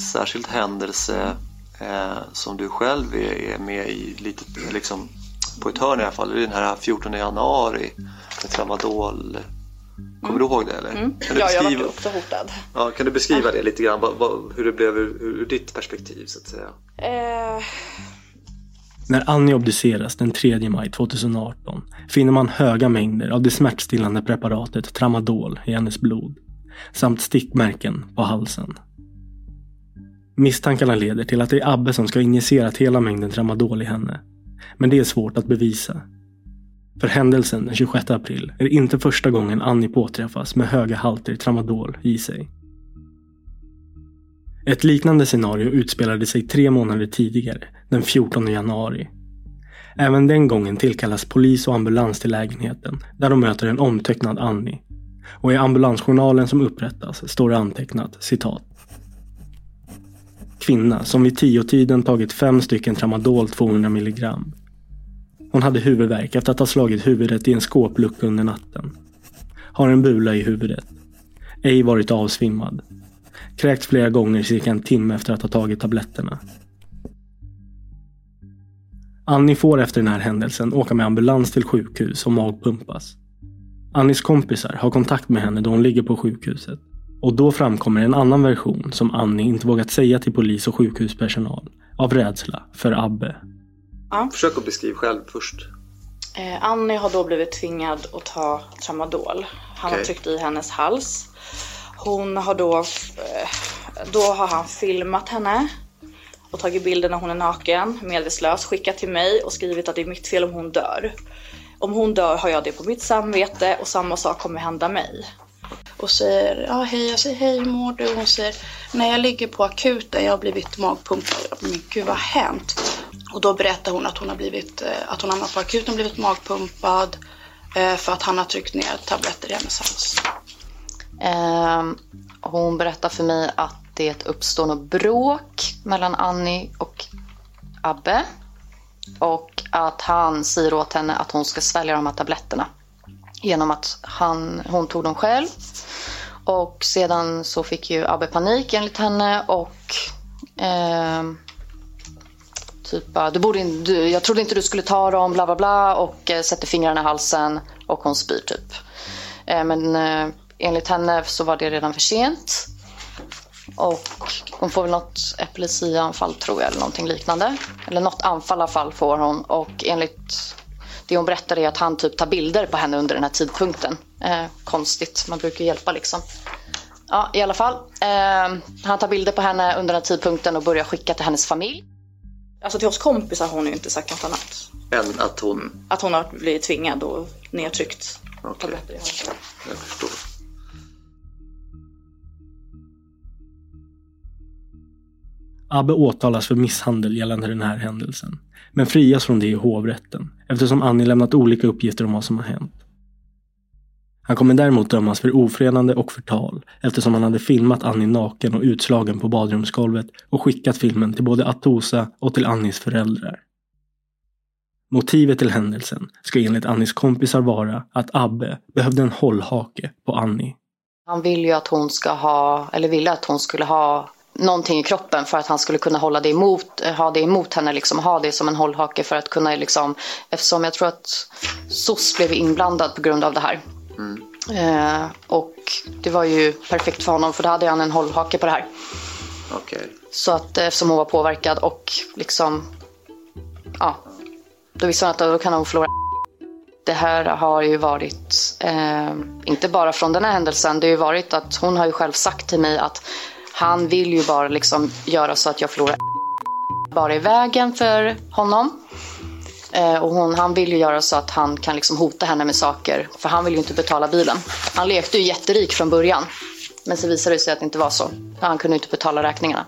Särskild händelse eh, som du själv är, är med i lite liksom på ett hörn i alla fall? Det är den här 14 januari med tramadol. Kommer du ihåg det eller? Mm. Kan du Ja, jag var beskriva, också hotad. ja, kan du beskriva det lite grann? Vad, vad, hur det blev ur, ur ditt perspektiv så att säga? Eh, När Annie obduceras den 3 maj 2018 finner man höga mängder av det smärtstillande preparatet tramadol i hennes blod samt stickmärken på halsen. Misstankarna leder till att det är Abbe som ska ha injicerat hela mängden tramadol i henne. Men det är svårt att bevisa. För händelsen den 26 april är det inte första gången Annie påträffas med höga halter tramadol i sig. Ett liknande scenario utspelade sig tre månader tidigare, den 14 januari. Även den gången tillkallas polis och ambulans till lägenheten, där de möter en omtöcknad Annie. Och i ambulansjournalen som upprättas står det antecknat citat. Kvinna som vid tiotiden tagit fem stycken tramadol 200 milligram. Hon hade huvudvärk efter att ha slagit huvudet i en skåplucka under natten. Har en bula i huvudet. Ej varit avsvimmad. Kräkts flera gånger cirka en timme efter att ha tagit tabletterna. Annie får efter den här händelsen åka med ambulans till sjukhus och magpumpas. Annies kompisar har kontakt med henne då hon ligger på sjukhuset. Och då framkommer en annan version som Annie inte vågat säga till polis och sjukhuspersonal av rädsla för Abbe. Försök att beskriva själv först. eh, Annie har då blivit tvingad att ta tramadol. Han har Okej. tryckt i hennes hals. Hon har då, eh, då har han filmat henne och tagit bilder när hon är naken, medvetslös, skickat till mig och skrivit att det är mitt fel om hon dör. Om hon dör har jag det på mitt samvete och samma sak kommer hända mig och säger ja hej, jag säger hej hur mår du? Hon säger när jag ligger på akuten, jag har blivit magpumpad. Men gud vad har hänt? Och då berättar hon att hon har blivit, eh, att hon hamnat på akuten och blivit magpumpad eh, för att han har tryckt ner tabletter i hennes hals. Eh, hon berättar för mig att det uppstår något bråk mellan Annie och Abbe. Och att han säger åt henne att hon ska svälja de här tabletterna. Genom att han, hon tog dem själv. Och sedan så fick ju Abbe panik enligt henne och eh, typ du borde in, du, jag trodde inte du skulle ta dem, bla bla bla och eh, sätter fingrarna i halsen och hon spyr typ. Eh, men eh, enligt henne så var det redan för sent. Och hon får väl något epilepsianfall tror jag eller någonting liknande. Eller något anfall i alla fall får hon och enligt det hon berättar är att han typ tar bilder på henne under den här tidpunkten. Eh, konstigt, man brukar ju hjälpa liksom. Ja, i alla fall. Eh, han tar bilder på henne under den här tidpunkten och börjar skicka till hennes familj. Alltså till oss kompisar har hon ju inte sagt något annat. Än att hon... Att hon har blivit tvingad och nedtryckt Okej. tabletter i halsen. Jag förstår. Abbe åtalas för misshandel gällande den här händelsen, men frias från det i hovrätten eftersom Annie lämnat olika uppgifter om vad som har hänt. Han kommer däremot dömas för ofredande och förtal eftersom han hade filmat Annie naken och utslagen på badrumsgolvet och skickat filmen till både Atosa och till Annies föräldrar. Motivet till händelsen ska enligt Annies kompisar vara att Abbe behövde en hållhake på Annie. Han vill ju att hon ska ha, eller ville att hon skulle ha någonting i kroppen för att han skulle kunna hålla det emot, ha det emot henne, liksom, ha det som en hållhake för att kunna, liksom, eftersom jag tror att SOS blev inblandad på grund av det här. Mm. Eh, och det var ju perfekt för honom för då hade han en hållhake på det här. Okay. Så att eftersom hon var påverkad och liksom, ja, då visste hon att då kan hon förlora. Det här har ju varit, eh, inte bara från den här händelsen, det har ju varit att hon har ju själv sagt till mig att han vill ju bara liksom göra så att jag förlorar bara i vägen för honom. Eh, och hon, han vill ju göra så att han kan liksom hota henne med saker. För han vill ju inte betala bilen. Han lekte ju jätterik från början. Men så visade det sig att det inte var så. Han kunde inte betala räkningarna.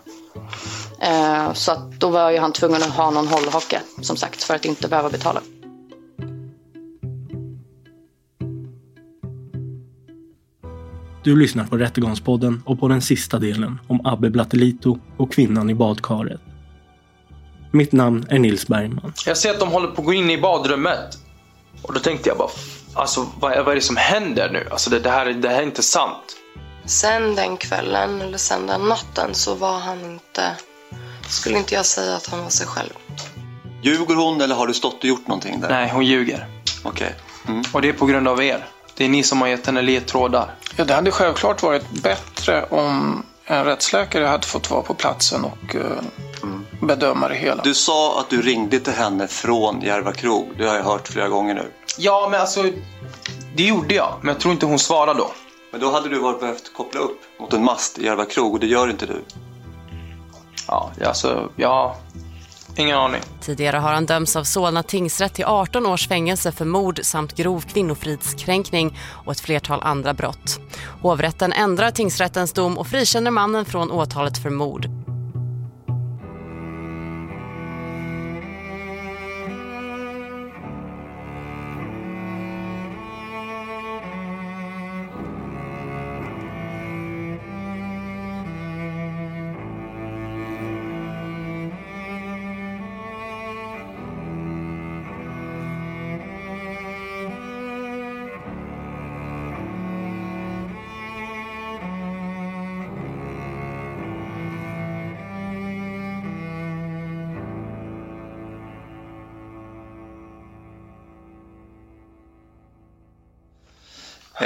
Eh, så att då var ju han tvungen att ha någon hållhake, som sagt, för att inte behöva betala. Du lyssnar på Rättegångspodden och på den sista delen om Abbe Blattelito och kvinnan i badkaret. Mitt namn är Nils Bergman. Jag ser att de håller på att gå in i badrummet. Och då tänkte jag bara, alltså vad är, vad är det som händer nu? Alltså det, det, här, det här är inte sant. Sen den kvällen, eller sen den natten, så var han inte... Skulle inte jag säga att han var sig själv. Ljuger hon eller har du stått och gjort någonting där? Nej, hon ljuger. Okej. Okay. Mm. Och det är på grund av er. Det är ni som har gett henne ledtrådar. Ja, det hade självklart varit bättre om en rättsläkare hade fått vara på platsen och uh, mm. bedöma det hela. Du sa att du ringde till henne från Järva krog. Det har jag hört flera gånger nu. Ja, men alltså det gjorde jag. Men jag tror inte hon svarade då. Men då hade du varit behövt koppla upp mot en mast i Järva krog och det gör inte du. Ja, alltså, ja. Ingen aning. Tidigare har han dömts av Solna tingsrätt till 18 års fängelse för mord samt grov kvinnofridskränkning och ett flertal andra brott. Hovrätten ändrar tingsrättens dom och frikänner mannen från åtalet för mord.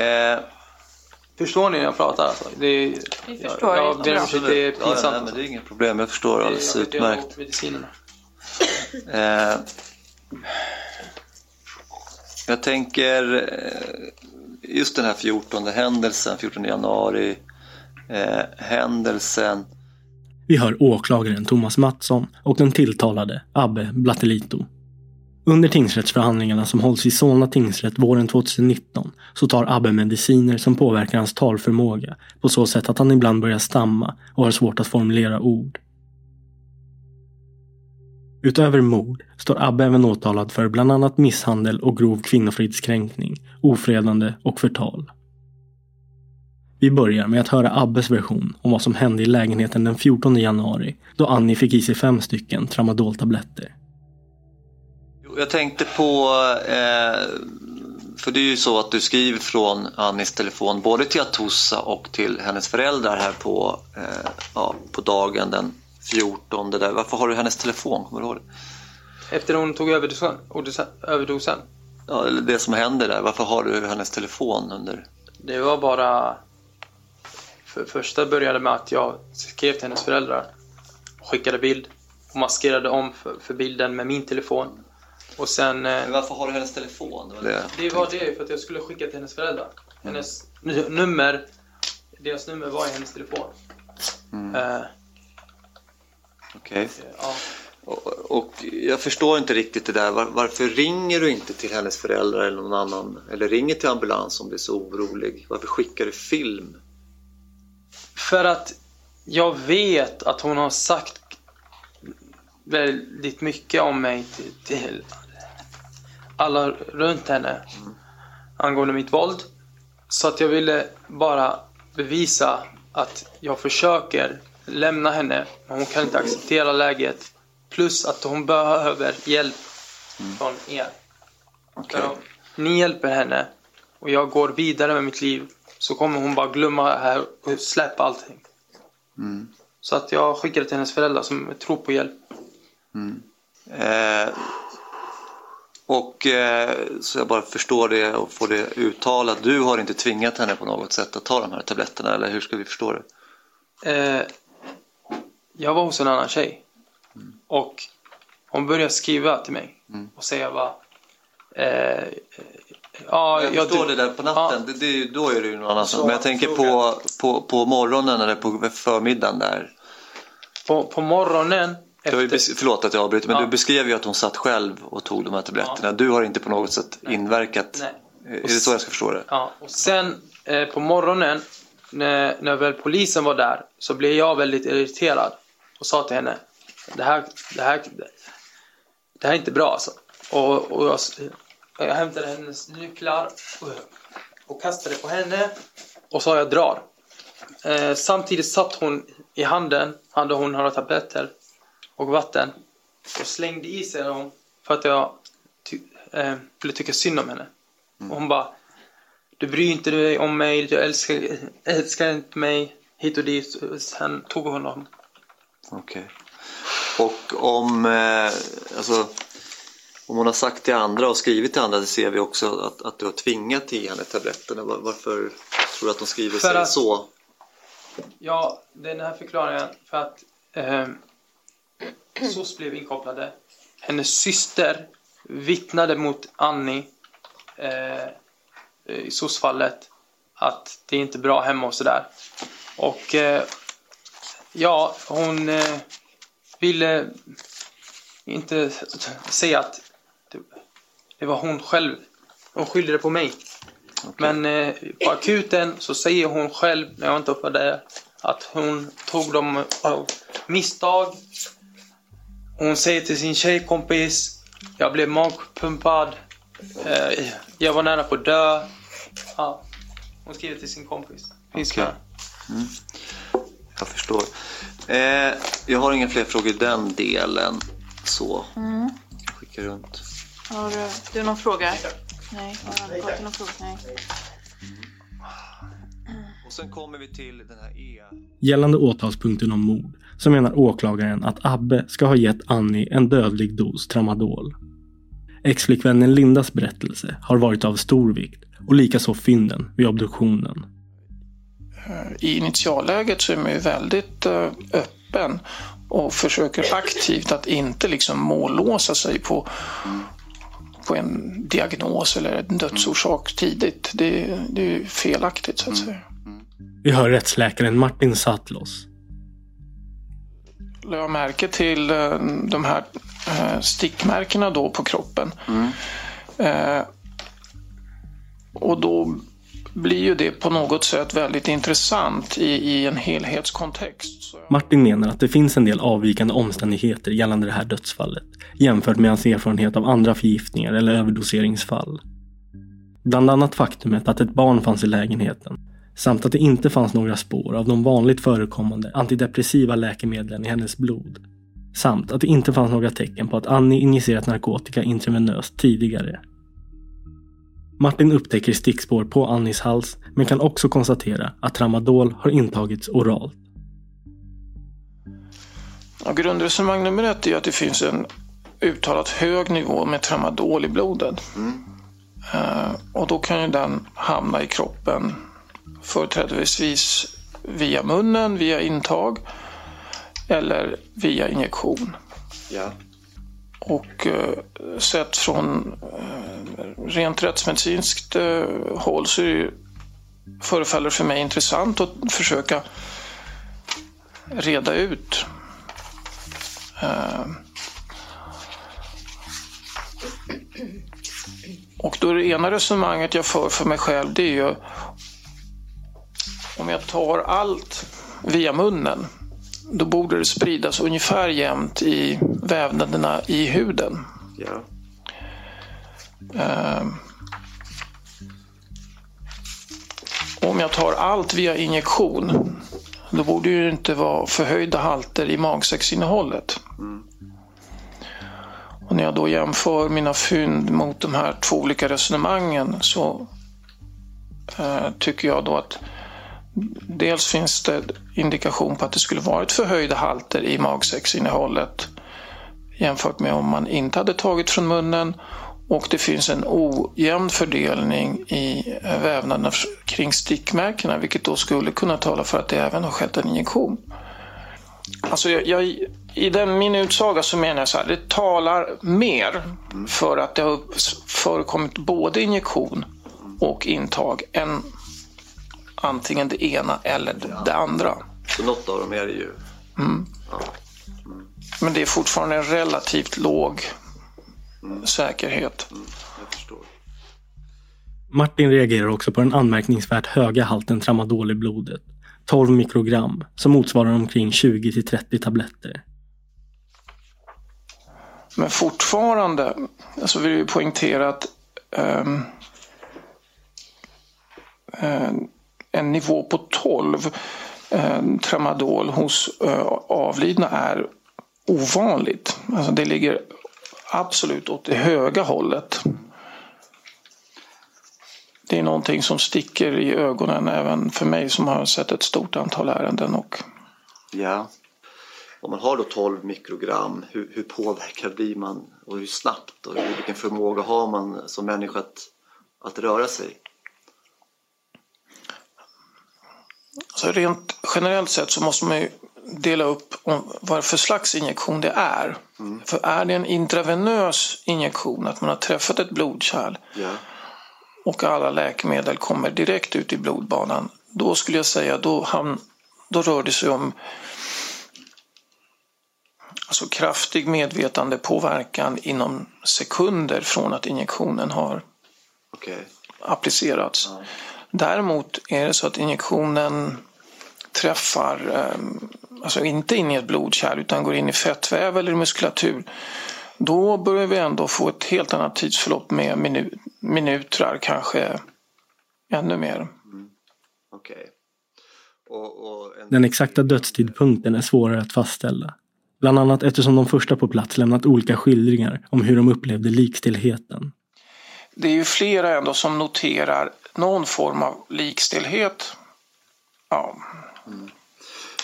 Eh, förstår ni när jag pratar? Alltså? Det är, Vi förstår jag, jag ber om ursäkt, det är pinsamt. Ja, nej, men det är inget problem, jag förstår alldeles utmärkt. Eh, jag tänker eh, just den här 14 händelsen, 14 januari eh, händelsen. Vi hör åklagaren Thomas Mattsson och den tilltalade Abbe Blattelito. Under tingsrättsförhandlingarna som hålls i Solna tingsrätt våren 2019 så tar Abbe mediciner som påverkar hans talförmåga på så sätt att han ibland börjar stamma och har svårt att formulera ord. Utöver mord står Abbe även åtalad för bland annat misshandel och grov kvinnofridskränkning, ofredande och förtal. Vi börjar med att höra Abbes version om vad som hände i lägenheten den 14 januari då Annie fick i sig fem stycken tramadoltabletter. Jag tänkte på, eh, för det är ju så att du skriver från Annis telefon både till Atossa och till hennes föräldrar här på, eh, ja, på dagen den 14. Där. Varför har du hennes telefon? Kommer du ihåg det? Efter hon tog överdosen? överdosen. Ja, det som händer där. Varför har du hennes telefon under? Det var bara... För första började med att jag skrev till hennes föräldrar. Skickade bild och maskerade om för, för bilden med min telefon. Och sen... Eh, Men varför har du hennes telefon? Det var det, det, var det för att jag skulle skicka till hennes föräldrar. Hennes mm. nummer, deras nummer var i hennes telefon. Mm. Uh, Okej. Okay. Ja. Och, och, jag förstår inte riktigt det där. Var, varför ringer du inte till hennes föräldrar eller någon annan? Eller ringer till ambulans om du är så orolig? Varför skickar du film? För att jag vet att hon har sagt väldigt mycket om mig till, till alla runt henne angående mitt våld. Så att jag ville bara bevisa att jag försöker lämna henne, men hon kan inte acceptera läget. Plus att hon behöver hjälp från er. För om ni hjälper henne och jag går vidare med mitt liv så kommer hon bara glömma det här och släppa allting. Mm. Så att jag skickade till hennes föräldrar som tror på hjälp. Eh, och eh, så jag bara förstår det och får det uttalat. Du har inte tvingat henne på något sätt att ta de här tabletterna eller hur ska vi förstå det? Eh, jag var hos en annan tjej. Och hon började skriva till mig och säga bara... Eh, ja, jag förstår det där på natten, det, det, är ju- då är det ju någon annan sak. Men jag tänker på, på, på morgonen eller på förmiddagen där. På, på morgonen Du har ju bes- förlåt att jag avbryter men Ja. du beskrev ju att hon satt själv och tog de här tabletterna. Du har inte på något sätt inverkat. Nej. Är det så jag ska förstå det? Ja, och sen eh, på morgonen när, när väl polisen var där så blev jag väldigt irriterad och sa till henne det här, det här, det här är inte bra alltså. Och, och jag, jag hämtade hennes nycklar och, och kastade på henne och sa jag drar. Eh, samtidigt satt hon i handen, hade hon några tabletter och vatten och slängde i sig dem för att jag ty, eh, skulle tycka synd om henne. Och hon bara Du bryr inte dig om mig, du älskar, älskar inte mig hit och dit. Sen tog hon dem. Okej. Och om, eh, alltså, om hon har sagt till andra och skrivit till andra det ser vi också att, att du har tvingat i henne tabletterna. Var, varför tror du att de skriver För sig att- så? Ja, det är den här förklaringen för att eh, SOS blev inkopplade. Hennes syster vittnade mot Annie eh, i SOS-fallet att det är inte bra hemma och sådär. Och eh, ja, hon eh, ville inte säga att det, var hon själv. Hon skyllde det på mig. Men eh, på akuten så säger hon själv, när jag inte var där, att hon tog dem av misstag. Hon säger till sin tjejkompis, jag blev magpumpad, eh, jag var nära på att dö. Ja, hon skriver till sin kompis. Finns med. Mm. Jag förstår. Eh, jag har inga fler frågor i den delen. Så, Mm. skicka runt. Har du, du någon fråga? Nej, har du fått någon fråga? Nej. Och sen kommer vi till den här E. Gällande åtalspunkten om mord så menar åklagaren att Abbe ska ha gett Annie en dödlig dos tramadol. Exflickvännen Lindas berättelse har varit av stor vikt och likaså fynden vid obduktionen. I initialläget så är man ju väldigt eh, öppen och försöker aktivt att inte liksom mållåsa sig på, på en diagnos eller en dödsorsak tidigt. Det, det är ju felaktigt så att säga. Vi hör rättsläkaren Martin Sattlos. La jag märke till eh, de här eh, stickmärkena då på kroppen. Eh, och då blir ju det på något sätt väldigt intressant i, i en helhetskontext. Martin menar att det finns en del avvikande omständigheter gällande det här dödsfallet jämfört med hans erfarenhet av andra förgiftningar eller överdoseringsfall. Bland annat faktumet att ett barn fanns i lägenheten samt att det inte fanns några spår av de vanligt förekommande antidepressiva läkemedlen i hennes blod. Samt att det inte fanns några tecken på att Annie injicerat narkotika intravenöst tidigare. Martin upptäcker stickspår på Annies hals men kan också konstatera att tramadol har intagits oralt. Grundresonemang nummer ett är att det finns en uttalat hög nivå med tramadol i blodet. Eh, och då kan ju den hamna i kroppen företrädesvis via munnen, via intag eller via injektion. Ja. Och eh, sett från eh, rent rättsmedicinskt eh, håll så är det, förefaller det för mig intressant att försöka reda ut eh, och då är det ena resonemanget jag för för mig själv det är ju om jag tar allt via munnen då borde det spridas ungefär jämnt i vävnaderna i huden. Ja. Eh, om jag tar allt via injektion, då borde det inte vara förhöjda halter i magsäcksinnehållet. Och när jag då jämför mina fynd mot de här två olika resonemangen så eh, tycker jag då att dels finns det indikation på att det skulle varit förhöjda halter i magsäcksinnehållet jämfört med om man inte hade tagit från munnen och det finns en ojämn fördelning i vävnaderna kring stickmärkena vilket då skulle kunna tala för att det även har skett en injektion. Alltså jag, jag, I den, min utsaga så menar jag så här, det talar mer för att det har förekommit både injektion och intag än antingen det ena eller det andra. Så något av dem är det ju. Mm. Men det är fortfarande en relativt låg säkerhet. Jag förstår. Martin reagerar också på den anmärkningsvärt höga halten tramadol i blodet. 12 mikrogram, som motsvarar omkring 20 till 30 tabletter. Men fortfarande, alltså vill jag poängtera att ehm, eh, en nivå på 12 eh, tramadol hos eh, avlidna är ovanligt. Alltså det ligger absolut åt det höga hållet. Det är någonting som sticker i ögonen även för mig som har sett ett stort antal ärenden. Och Ja. Om man har då 12 mikrogram, hur, hur påverkad blir man och hur snabbt och vilken förmåga har man som människa att, att röra sig? Så rent generellt sett så måste man ju dela upp vad för slags injektion det är. För är det en intravenös injektion, att man har träffat ett blodkärl Ja. och alla läkemedel kommer direkt ut i blodbanan, då skulle jag säga då, ham- då rör det sig om alltså kraftig medvetandepåverkan inom sekunder från att injektionen har Okej. applicerats. Däremot är det så att injektionen träffar, eh, alltså inte in i ett blodkärl utan går in i fettväv eller muskulatur. Då börjar vi ändå få ett helt annat tidsförlopp med minu- minuter, kanske ännu mer. Okej. Och, och en... Den exakta dödstidpunkten är svårare att fastställa. Bland annat eftersom de första på plats lämnat olika skildringar om hur de upplevde likstillheten. Det är ju flera ändå som noterar någon form av likstillhet. Ja,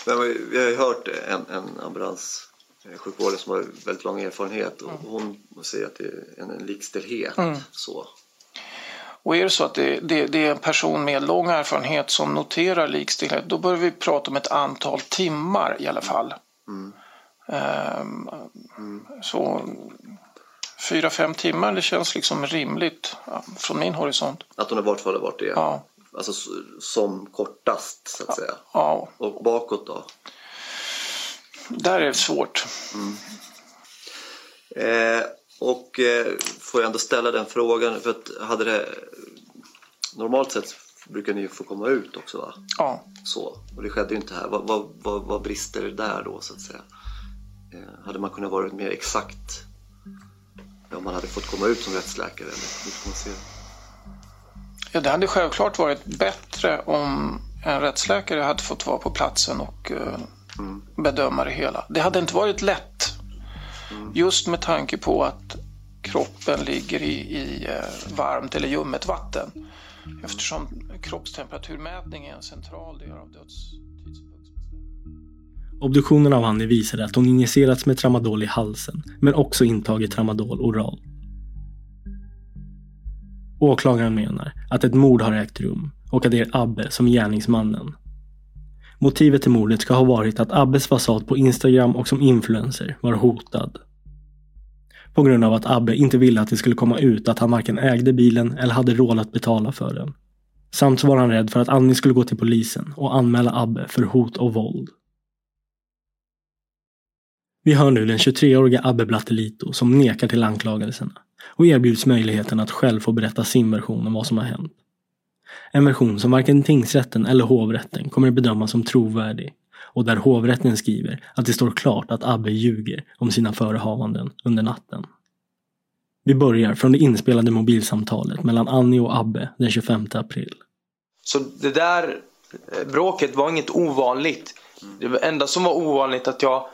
Men vi- har ju hört en, en ambulanssjukvårdare som har väldigt lång erfarenhet och hon säger att det är en, en likställdhet. Mm. Så. Och är det så att det, det, det är en person med lång erfarenhet som noterar likstillhet, då börjar vi prata om ett antal timmar i alla fall. Ehm, Så fyra, fem timmar, det känns liksom rimligt från min horisont. Att hon i vart fall har varit det. Ja, Alltså som kortast så att säga. ja Och bakåt då? där är det svårt. Eh, och eh, får jag ändå ställa den frågan för att hade det normalt sett brukar ni ju få komma ut också va? Ja. Så, och det skedde ju inte här. Vad, vad, vad, vad brister det där då så att säga? Eh, hade man kunnat vara mer exakt om man hade fått komma ut som rättsläkare? Hur får man se det? Ja, det hade självklart varit bättre om en rättsläkare hade fått vara på platsen och eh, bedöma det hela. Det hade inte varit lätt. Just med tanke på att kroppen ligger i, i eh, varmt eller ljummet vatten. Eftersom kroppstemperaturmätning är en central del av dödstidspunktsbestämningen. Obduktionen av Annie visade att hon injicerats med tramadol i halsen, men också intagit tramadol oralt. Åklagaren menar att ett mord har ägt rum och att det är Abbe som är gärningsmannen. Motivet till mordet ska ha varit att Abbes fasad på Instagram och som influencer var hotad. På grund av att Abbe inte ville att det skulle komma ut att han varken ägde bilen eller hade råd att betala för den. Samt så var han rädd för att Annie skulle gå till polisen och anmäla Abbe för hot och våld. Vi hör nu den 23-åriga Abbe Blattelito som nekar till anklagelserna och erbjuds möjligheten att själv få berätta sin version om vad som har hänt. En version som varken tingsrätten eller hovrätten kommer att bedöma som trovärdig och där hovrätten skriver att det står klart att Abbe ljuger om sina förehavanden under natten. Vi börjar från det inspelade mobilsamtalet mellan Annie och Abbe den 25 april. Så det där eh, bråket var inget ovanligt. Det enda som var ovanligt att jag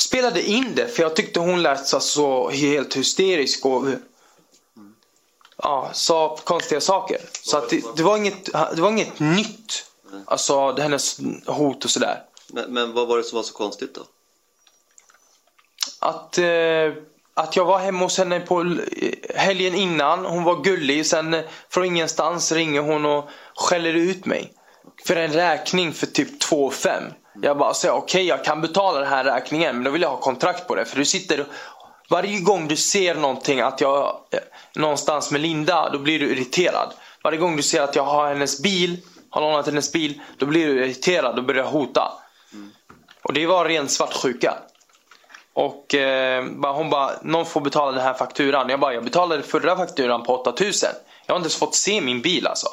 spelade in det för jag tyckte hon lät så, så helt hysterisk och ja, sa konstiga saker. Så att det, det, var inget, det var inget nytt. Alltså det hennes hot och sådär. Men, men vad var det som var så konstigt då? Att, eh, att jag var hemma hos henne på helgen innan. Hon var gullig. Sen eh, från ingenstans ringer hon och skäller ut mig. För en räkning för typ 2 5. Jag bara säger okej okay, jag kan betala den här räkningen men då vill jag ha kontrakt på det. För du sitter varje gång du ser någonting att jag någonstans med Linda då blir du irriterad. Varje gång du ser att jag har hennes bil, har lånat hennes bil, då blir du irriterad och börjar hota. Och det var ren svartsjuka. Och eh, hon bara, någon får betala den här fakturan. Jag bara, jag betalade förra fakturan på 8000. Jag har inte ens fått se min bil alltså.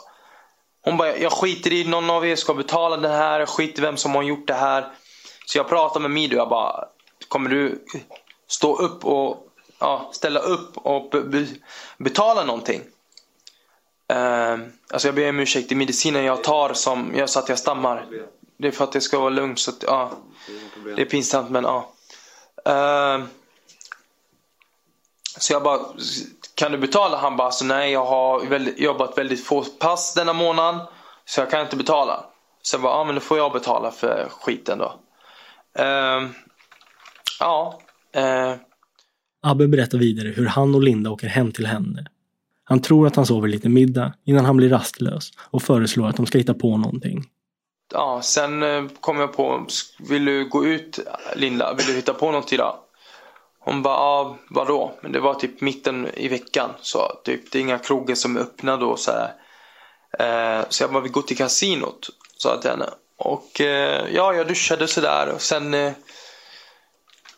Hon bara, jag skiter i någon av er ska betala det här, jag skiter i vem som har gjort det här. Så jag pratade med Mido, jag bara, kommer du stå upp och ja, ställa upp och be betala någonting? Uh, alltså jag ber om ursäkt, det är medicinen jag tar som gör så att jag stammar. Det är för att det ska vara lugnt så att, ja. Det är pinsamt men ja. Uh, så jag bara, kan du betala? Han bara, alltså, nej jag har väldigt, jobbat väldigt få pass denna månad. Så jag kan inte betala. Så jag bara, ja men då får jag betala för skiten då. Uh, ja. Uh. Abbe berättar vidare hur han och Linda åker hem till henne. Han tror att han sover lite middag innan han blir rastlös och föreslår att de ska hitta på någonting. Ja, sen eh, kom jag på, vill du gå ut Linda? Vill du hitta på något idag? Hon bara, ja vadå? Men det var typ mitten i veckan. Så typ, det är inga krogar som är öppna då. Så, här. Eh, så jag bara, vi går till kasinot. Sa jag till henne. Och eh, ja, jag duschade sådär. Och sen eh,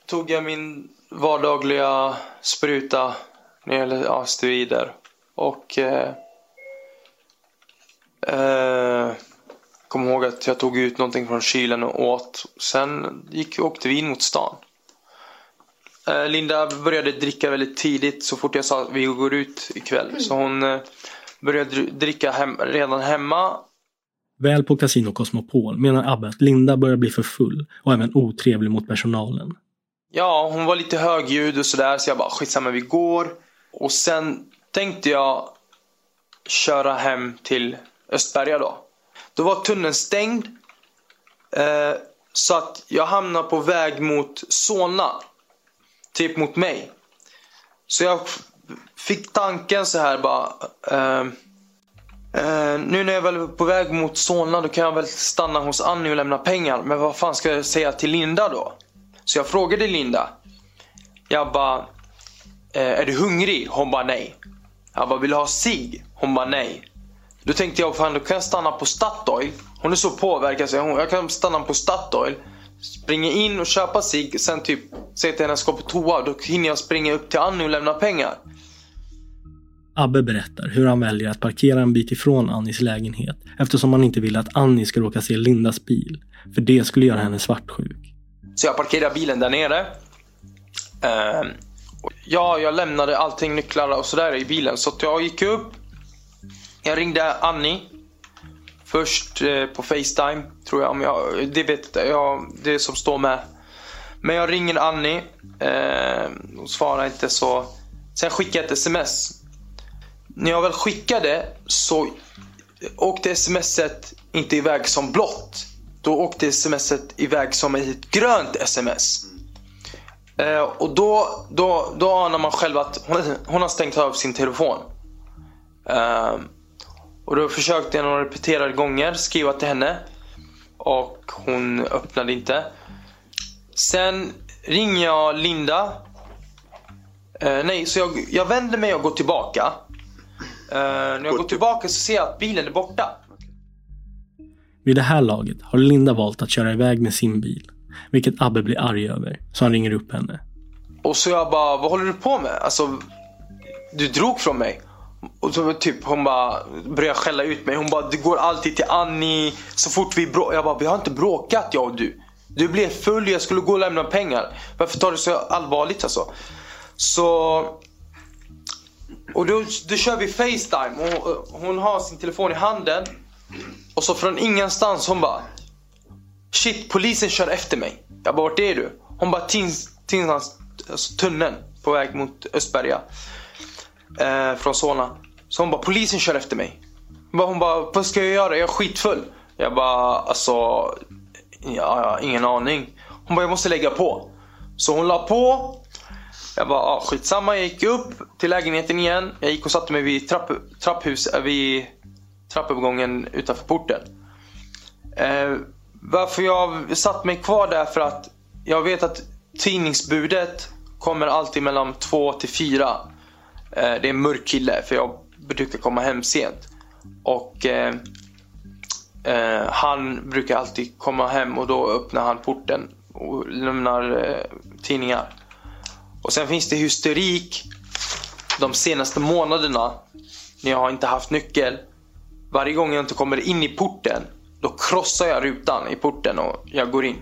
tog jag min vardagliga spruta. När det gäller ja, steroider. Och eh, eh, kom ihåg att jag tog ut någonting från kylen och åt. Sen gick, åkte vi in mot stan. Eh, Linda började dricka väldigt tidigt så fort jag sa att vi går ut ikväll. Mm. Så hon eh, började dricka hem, redan hemma. Väl på Casino Cosmopol menar Abbe att Linda börjar bli för full och även otrevlig mot personalen. Ja, hon var lite högljudd och sådär så jag bara skitsamma vi går. Och sen tänkte jag köra hem till Östberga då. Då var tunneln stängd. Eh, så att jag hamnade på väg mot Solna. Typ mot mig. Så jag fick tanken så här bara. Eh, eh, nu när jag väl är på väg mot Solna då kan jag väl stanna hos Annie och lämna pengar. Men vad fan ska jag säga till Linda då? Så jag frågade Linda. Jag bara. Eh, är du hungrig? Hon bara nej. Jag bara, vill du ha sig? Hon bara nej. Då tänkte jag, fan då kan jag stanna på Statoil. Hon är så påverkad så jag kan stanna på Statoil. Springa in och köpa sig. Sen typ säga till henne att jag ska på toa. Då hinner jag springa upp till Annie och lämna pengar. Abbe berättar hur han väljer att parkera en bit ifrån Annis lägenhet eftersom han inte vill att Annie ska råka se Lindas bil. För det skulle göra henne svartsjuk. Så jag parkerar bilen där nere. Uh, ja, jag lämnade allting, nycklar och sådär i bilen. Så jag gick upp. Jag ringde Annie. Först eh, på Facetime, tror jag. Om jag det vet jag, det som står med. Men jag ringer Annie. Eh, hon svarar inte så. Sen skickar jag ett sms. När jag väl skickade så åkte smset inte iväg som blått. Då åkte smset iväg som ett grönt sms. Eh, och då, då, då anar man själv att hon, hon har stängt av sin telefon. Eh, och då försökte jag några repeterade gånger skriva till henne. Och hon öppnade inte. Sen ringer jag Linda. Eh, nej, så jag, jag vänder mig och går tillbaka. Eh, när jag går tillbaka så ser jag att bilen är borta. Vid det här laget har Linda valt att köra iväg med sin bil. Vilket Abbe blir arg över, så han ringer upp henne. Och så jag bara, vad håller du på med? Alltså, du drog från mig. Och så typ hon bara började skälla ut mig. Hon bara du går alltid till Annie så fort vi bråkar. Jag bara vi har inte bråkat jag och du. Du blev full jag skulle gå och lämna pengar. Varför tar du så allvarligt alltså? Så... Och då, då kör vi Facetime och hon har sin telefon i handen. Och så från ingenstans hon bara Shit polisen kör efter mig. Jag bara vart är du? Hon bara Tinsans tunneln på väg mot Östberga. Eh, från Solna. Så hon bara polisen kör efter mig. Hon bara vad ska jag göra? Jag är skitfull. Jag bara alltså jag har ingen aning. Hon bara jag måste lägga på. Så hon la på. Jag bara ah, skitsamma. Jag gick upp till lägenheten igen. Jag gick och satte mig vid trapp, trapphus, eh, vid trappuppgången utanför porten. Eh, varför jag satt mig kvar där för att jag vet att tidningsbudet kommer alltid mellan två till fyra. Eh, det är en mörk kille för jag brukar komma hem sent. Och eh, eh, han brukar alltid komma hem och då öppnar han porten och lämnar eh, tidningar. Och sen finns det hysterik de senaste månaderna när jag har inte haft nyckel. Varje gång jag inte kommer in i porten då krossar jag rutan i porten och jag går in.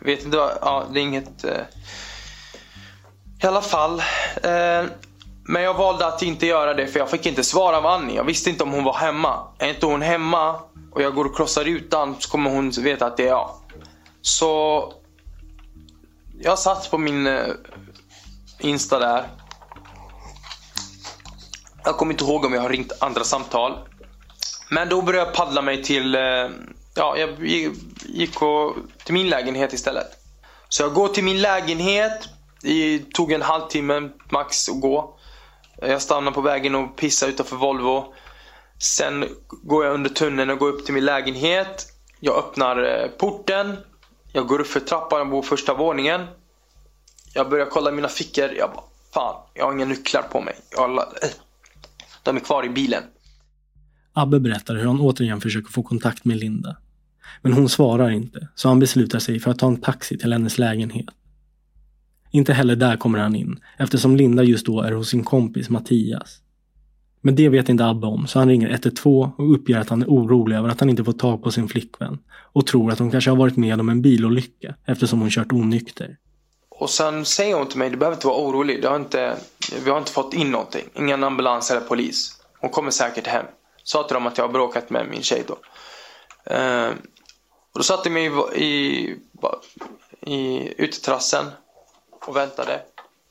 Vet inte vad, ja det är inget... Eh, I alla fall. Eh, men jag valde att inte göra det för jag fick inte svar av Annie. Jag visste inte om hon var hemma. Är inte hon hemma och jag går och krossar rutan så kommer hon veta att det är jag. Så jag satt på min eh, Insta där. Jag kommer inte ihåg om jag har ringt andra samtal. Men då började jag paddla mig till, eh, ja, jag gick och, till min lägenhet istället. Så jag går till min lägenhet. Det tog en halvtimme max att gå. Jag stannar på vägen och pissar utanför Volvo. Sen går jag under tunneln och går upp till min lägenhet. Jag öppnar eh, porten. Jag går upp för trappan, jag bor första våningen. Jag börjar kolla mina fickor. Jag bara, fan, jag har inga nycklar på mig. Jag, de är kvar i bilen. Abbe berättar hur han återigen försöker få kontakt med Linda. Men hon svarar inte, så han beslutar sig för att ta en taxi till hennes lägenhet. Inte heller där kommer han in, eftersom Linda just då är hos sin kompis Mattias. Men det vet inte Abbe om, så han ringer 112 och uppger att han är orolig över att han inte fått tag på sin flickvän och tror att hon kanske har varit med om en bilolycka eftersom hon kört onykter. Och sen säger hon till mig, du behöver inte vara orolig. Har inte, vi har inte fått in någonting. Ingen ambulans eller polis. Hon kommer säkert hem. Sa till dem att jag har bråkat med min tjej då. Ehm, och då satte jag mig i, i, i uteterrassen och väntade.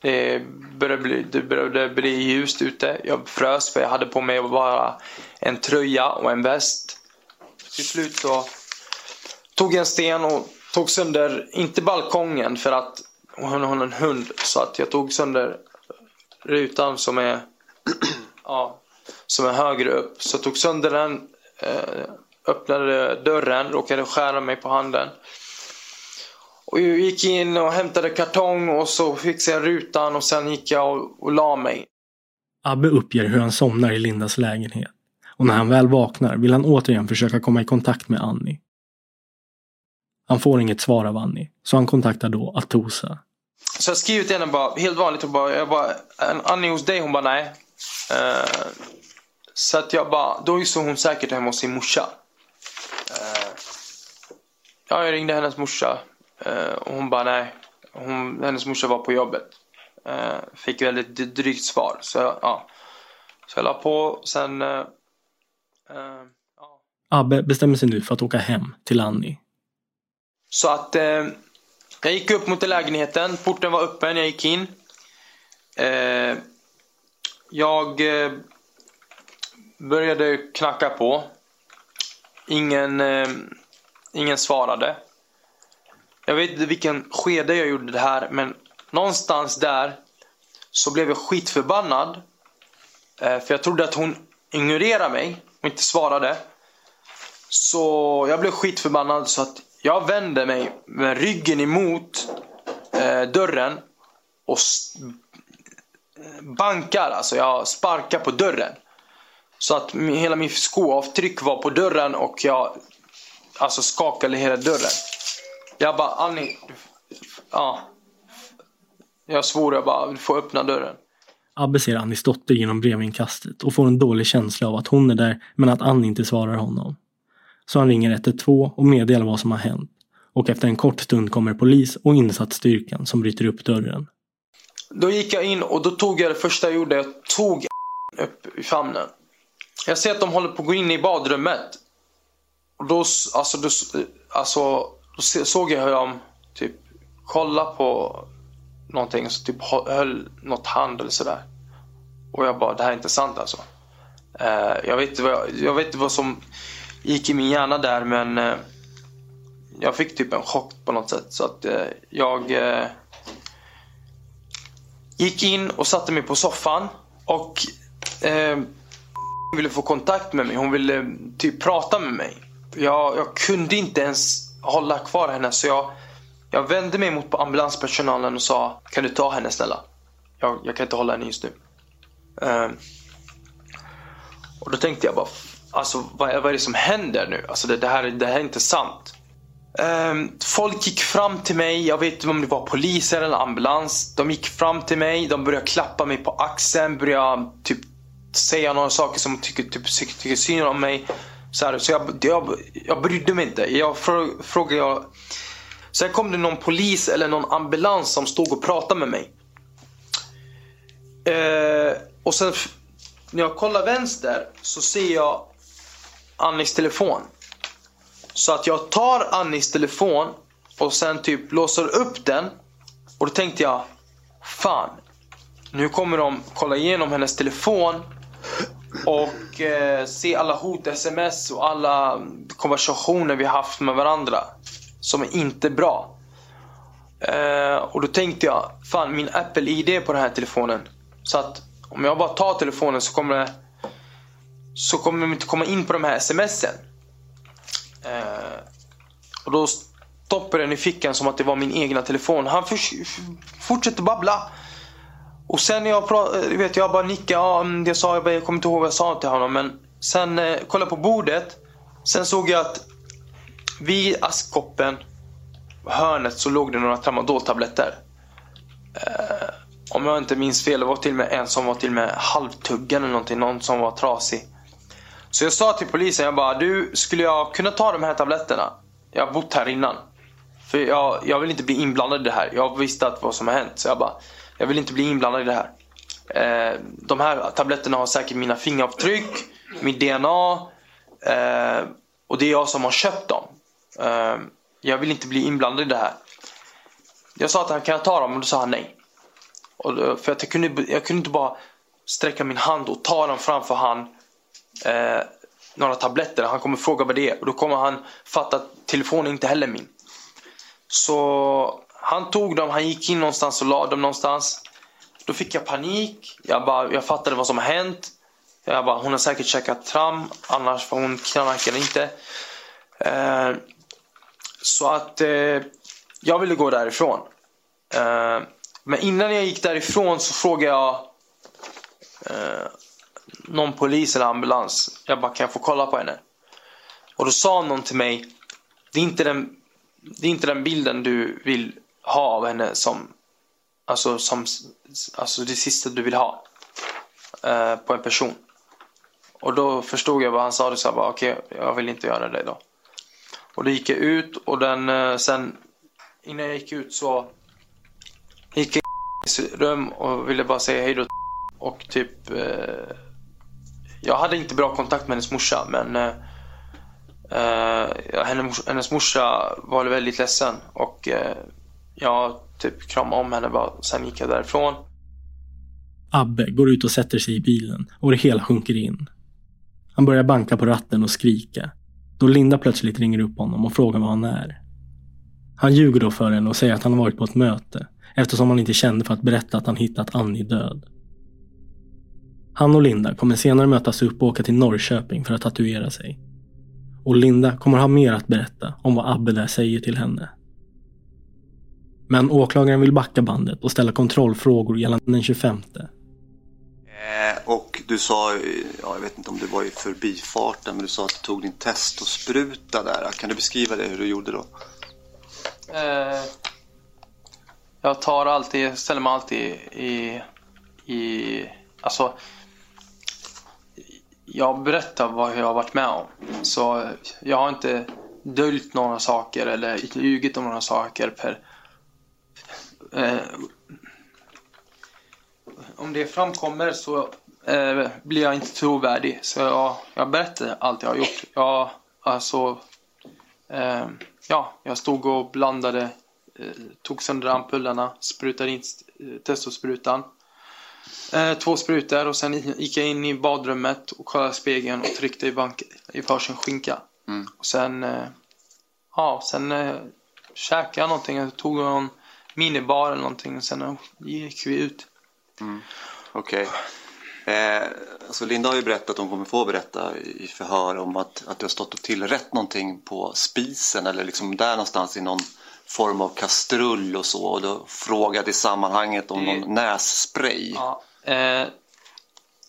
Det började, bli, det började bli ljust ute. Jag frös för jag hade på mig bara en tröja och en väst. Till slut så tog jag en sten och tog sönder, inte balkongen för att hon har en hund. Så att jag tog sönder rutan som är, ja, som är högre upp. Så jag tog sönder den, eh, öppnade dörren, råkade skära mig på handen. Och jag gick in och hämtade kartong och så fixade jag rutan och sen gick jag och, och la mig. Abbe uppger hur han somnar i Lindas lägenhet. Och när han väl vaknar vill han återigen försöka komma i kontakt med Annie. Han får inget svar av Annie, så han kontaktar då Atosa. Så jag skrev till henne bara, helt vanligt, och bara, jag bara, Annie hos dig? Hon bara nej. Uh, så att jag bara, då är så hon säkert hemma hos sin morsa. Uh, ja, jag ringde hennes morsa. Uh, och hon bara nej. Hon, hennes morsa var på jobbet. Uh, fick väldigt drygt svar. Så, ja. så jag la på. Sen... Uh, ja. Abbe bestämmer sig nu för att åka hem till Annie. Så att jag gick upp mot lägenheten. Porten var öppen. Jag gick in. jag började knacka på. Ingen, ingen svarade. Jag vet inte vilken skede jag gjorde det här men någonstans där så blev jag skitförbannad. Eh, för jag trodde att hon ignorerade mig och inte svarade. Så jag blev skitförbannad så att jag vände mig med ryggen emot eh, dörren och bankar, alltså jag sparkar på dörren. Så att hela min skoavtryck var på dörren och jag alltså skakade hela dörren. Jag bara, Annie. Ja. Jag svor, jag bara, du får öppna dörren. Abbe ser Annis dotter genom brevinkastet och får en dålig känsla av att hon är där men att Annie inte svarar honom. Så han ringer 112 och meddelar vad som har hänt. Och efter en kort stund kommer polis och insatsstyrkan som bryter upp dörren. Då gick jag in och då tog jag det första jag gjorde. Jag tog upp i famnen. Jag ser att de håller på att gå in i badrummet. Och då, alltså, då, alltså, då såg jag hur de typ kollade på någonting. Så typ höll något hand eller sådär. Och jag bara, det här är inte sant alltså. Eh, jag, vet inte vad jag, jag, vet inte vad som gick i min hjärna där men eh, jag fick typ en chock på något sätt. Så att eh, jag gick in och satte mig på soffan. Och ville få kontakt med mig. Hon ville typ prata med mig. Jag, jag kunde inte ens hålla kvar henne så jag, jag vände mig mot ambulanspersonalen och sa Kan du ta henne snälla? Jag, jag kan inte hålla henne just nu. Uh, och då tänkte jag bara Alltså vad, vad är det som händer nu? Alltså det, det, här, det här är inte sant. Um, folk gick fram till mig, jag vet inte om det var poliser eller ambulans. De gick fram till mig, de började klappa mig på axeln, började typ säga några saker som tycker, typ, tycker synd om mig. Så, här, så jag, jag, jag brydde mig inte. Jag frågade jag. Sen kom det någon polis eller någon ambulans som stod och pratade med mig. Eh, och sen när jag kollar vänster så ser jag Annis telefon. Så att jag tar Annis telefon och sen typ låser upp den. Och då tänkte jag, fan. Nu kommer de kolla igenom hennes telefon och eh, se alla hot-sms och alla konversationer vi haft med varandra. Som är inte bra. Eh, och då tänkte jag, fan min Apple-ID på den här telefonen. Så att om jag bara tar telefonen så kommer det så kommer de inte komma in på de här smsen. Eh, och då stoppar den i fickan som att det var min egna telefon. Han fortsätter babbla. Och sen när jag pratade, eh, vet jag bara nickade. Ja, mm, det sa jag, jag kommer inte ihåg vad jag sa till honom. Men sen eh, kollade på bordet. Sen såg jag att vid askkoppen, hörnet, så låg det några tramadoltabletter. Eh, om jag inte minns fel, det var till och med en som var till och med halvtuggen eller någonting. Någon som var trasig. Så jag sa till polisen, jag bara, du, skulle jag kunna ta de här tabletterna? Jag har bott här innan. För jag, jag vill inte bli inblandad i det här. Jag visste att vad som har hänt. Så jag bara, jag vill inte bli inblandad i det här. Eh, de här tabletterna har säkert mina fingeravtryck, mitt DNA eh, och det är jag som har köpt dem. Eh, jag vill inte bli inblandad i det här. Jag sa att han kan ta dem och då sa han nej. Och, för att jag, kunde, jag kunde inte bara sträcka min hand och ta dem framför han eh, några tabletter. Han kommer fråga vad det är och då kommer han fatta att telefonen inte heller är min. Så han tog dem, han gick in någonstans och la dem någonstans. Då fick jag panik. Jag, bara, jag fattade vad som har hänt. Jag bara, hon har säkert käkat tram, annars får hon knarkar inte. Eh, så att eh, jag ville gå därifrån. Eh, men innan jag gick därifrån så frågade jag eh, någon polis eller ambulans. Jag bara, kan jag få kolla på henne? Och då sa någon till mig, det är inte den, det är inte den bilden du vill ha av henne som, alltså, som alltså det sista du vill ha eh, på en person. Och då förstod jag vad han sa. och sa bara okej, okay, jag vill inte göra det då. Och då gick jag ut och den eh, sen innan jag gick ut så gick jag i sitt rum och ville bara säga hej då och typ eh, jag hade inte bra kontakt med hennes morsa men eh, eh hennes, hennes morsa var väldigt ledsen och eh, jag typ kramade om henne bara, sen gick jag därifrån. Abbe går ut och sätter sig i bilen och det hela sjunker in. Han börjar banka på ratten och skrika. Då Linda plötsligt ringer upp honom och frågar var han är. Han ljuger då för henne och säger att han har varit på ett möte eftersom han inte kände för att berätta att han hittat Annie död. Han och Linda kommer senare mötas upp och åka till Norrköping för att tatuera sig. Och Linda kommer ha mer att berätta om vad Abbe där säger till henne. Men åklagaren vill backa bandet och ställa kontrollfrågor gällande den 25. Eh, och du sa, ja, jag vet inte om det var i förbifarten, men du sa att du tog din test och spruta där. Kan du beskriva det, hur du gjorde då? Eh, jag tar alltid, ställer mig alltid i, i... Alltså... Jag berättar vad jag har varit med om. Så jag har inte döljt några saker eller ljugit om några saker. Per, eh, om det framkommer så eh, blir jag inte trovärdig. Så jag, jag berättar allt jag har gjort. Jag, alltså, eh, ja, jag stod och blandade, eh, tog sönder ampullerna, sprutade in eh, testosprutan. Eh, två sprutor och sen gick jag in i badrummet och kollade spegeln och tryckte i, bank, i varsin skinka. Mm. Och sen, ja, sen eh, käkade jag någonting. Jag tog någon minibar eller någonting och sen gick vi ut. Mm. Okej. Eh, alltså Linda har ju berättat, hon kommer få berätta i förhör om att, att du har stått och tillrätt någonting på spisen eller liksom där någonstans i någon form av kastrull och så och då frågat i sammanhanget om någon nässpray. Ja, eh,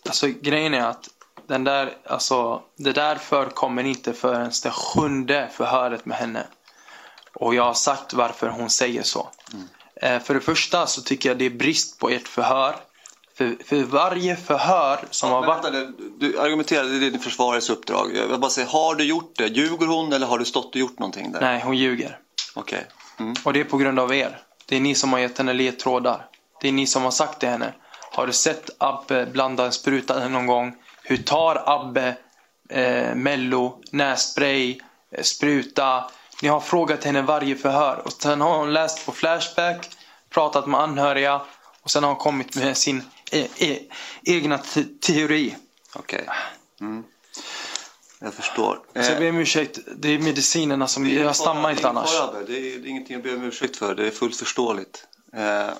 alltså grejen är att den där, alltså, det där förekommer inte förrän det sjunde förhöret med henne. Och jag har sagt varför hon säger så. Eh, för det första så tycker jag det är brist på ert förhör. För, för varje förhör som har varit... Vänta, du argumenterar, det är din försvarets uppdrag. Jag vill bara säga, har du gjort det? Ljuger hon eller har du stått och gjort någonting där? Nej, hon ljuger. Okej. Mm. Och det är på grund av er. Det är ni som har gett henne ledtrådar. Det är ni som har sagt till henne. Har du sett Abbe blanda en spruta någon gång? Hur tar Abbe eh, Mello, nässpray, eh, spruta? Ni har frågat henne varje förhör. Och sen har hon läst på Flashback, pratat med anhöriga och sen har hon kommit med sin e e egna te teori. Okej. Mm. Jag förstår. Så jag ber om ursäkt, det är medicinerna som... Det är Jag stammar inte annars. Det är, det är ingenting att be om ursäkt för. Det är fullt förståeligt. Eh,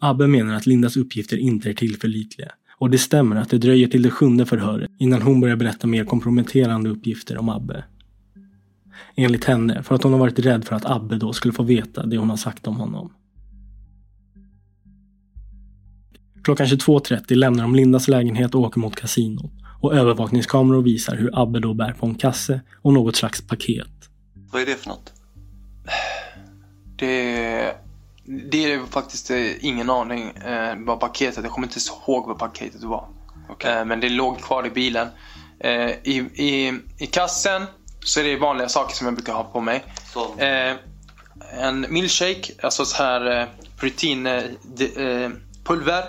Abbe menar att Lindas uppgifter inte är tillförlitliga. Och det stämmer att det dröjer till det sjunde förhöret innan hon börjar berätta mer komprometterande uppgifter om Abbe. Enligt henne för att hon har varit rädd för att Abbe då skulle få veta det hon har sagt om honom. Klockan 22.30 lämnar de Lindas lägenhet och åker mot kasinot. Och övervakningskameror visar hur Abbe då bär på en kasse och något slags paket. vad är det för något? Det, det är faktiskt eh, ingen aning eh, vad paketet, jag kommer inte ihåg vad paketet var. Eh, men det låg kvar i bilen. Eh, i, i, I kassen så är det vanliga saker som jag brukar ha på mig. Eh, en milkshake, alltså så här eh, proteinpulver. Eh, pulver,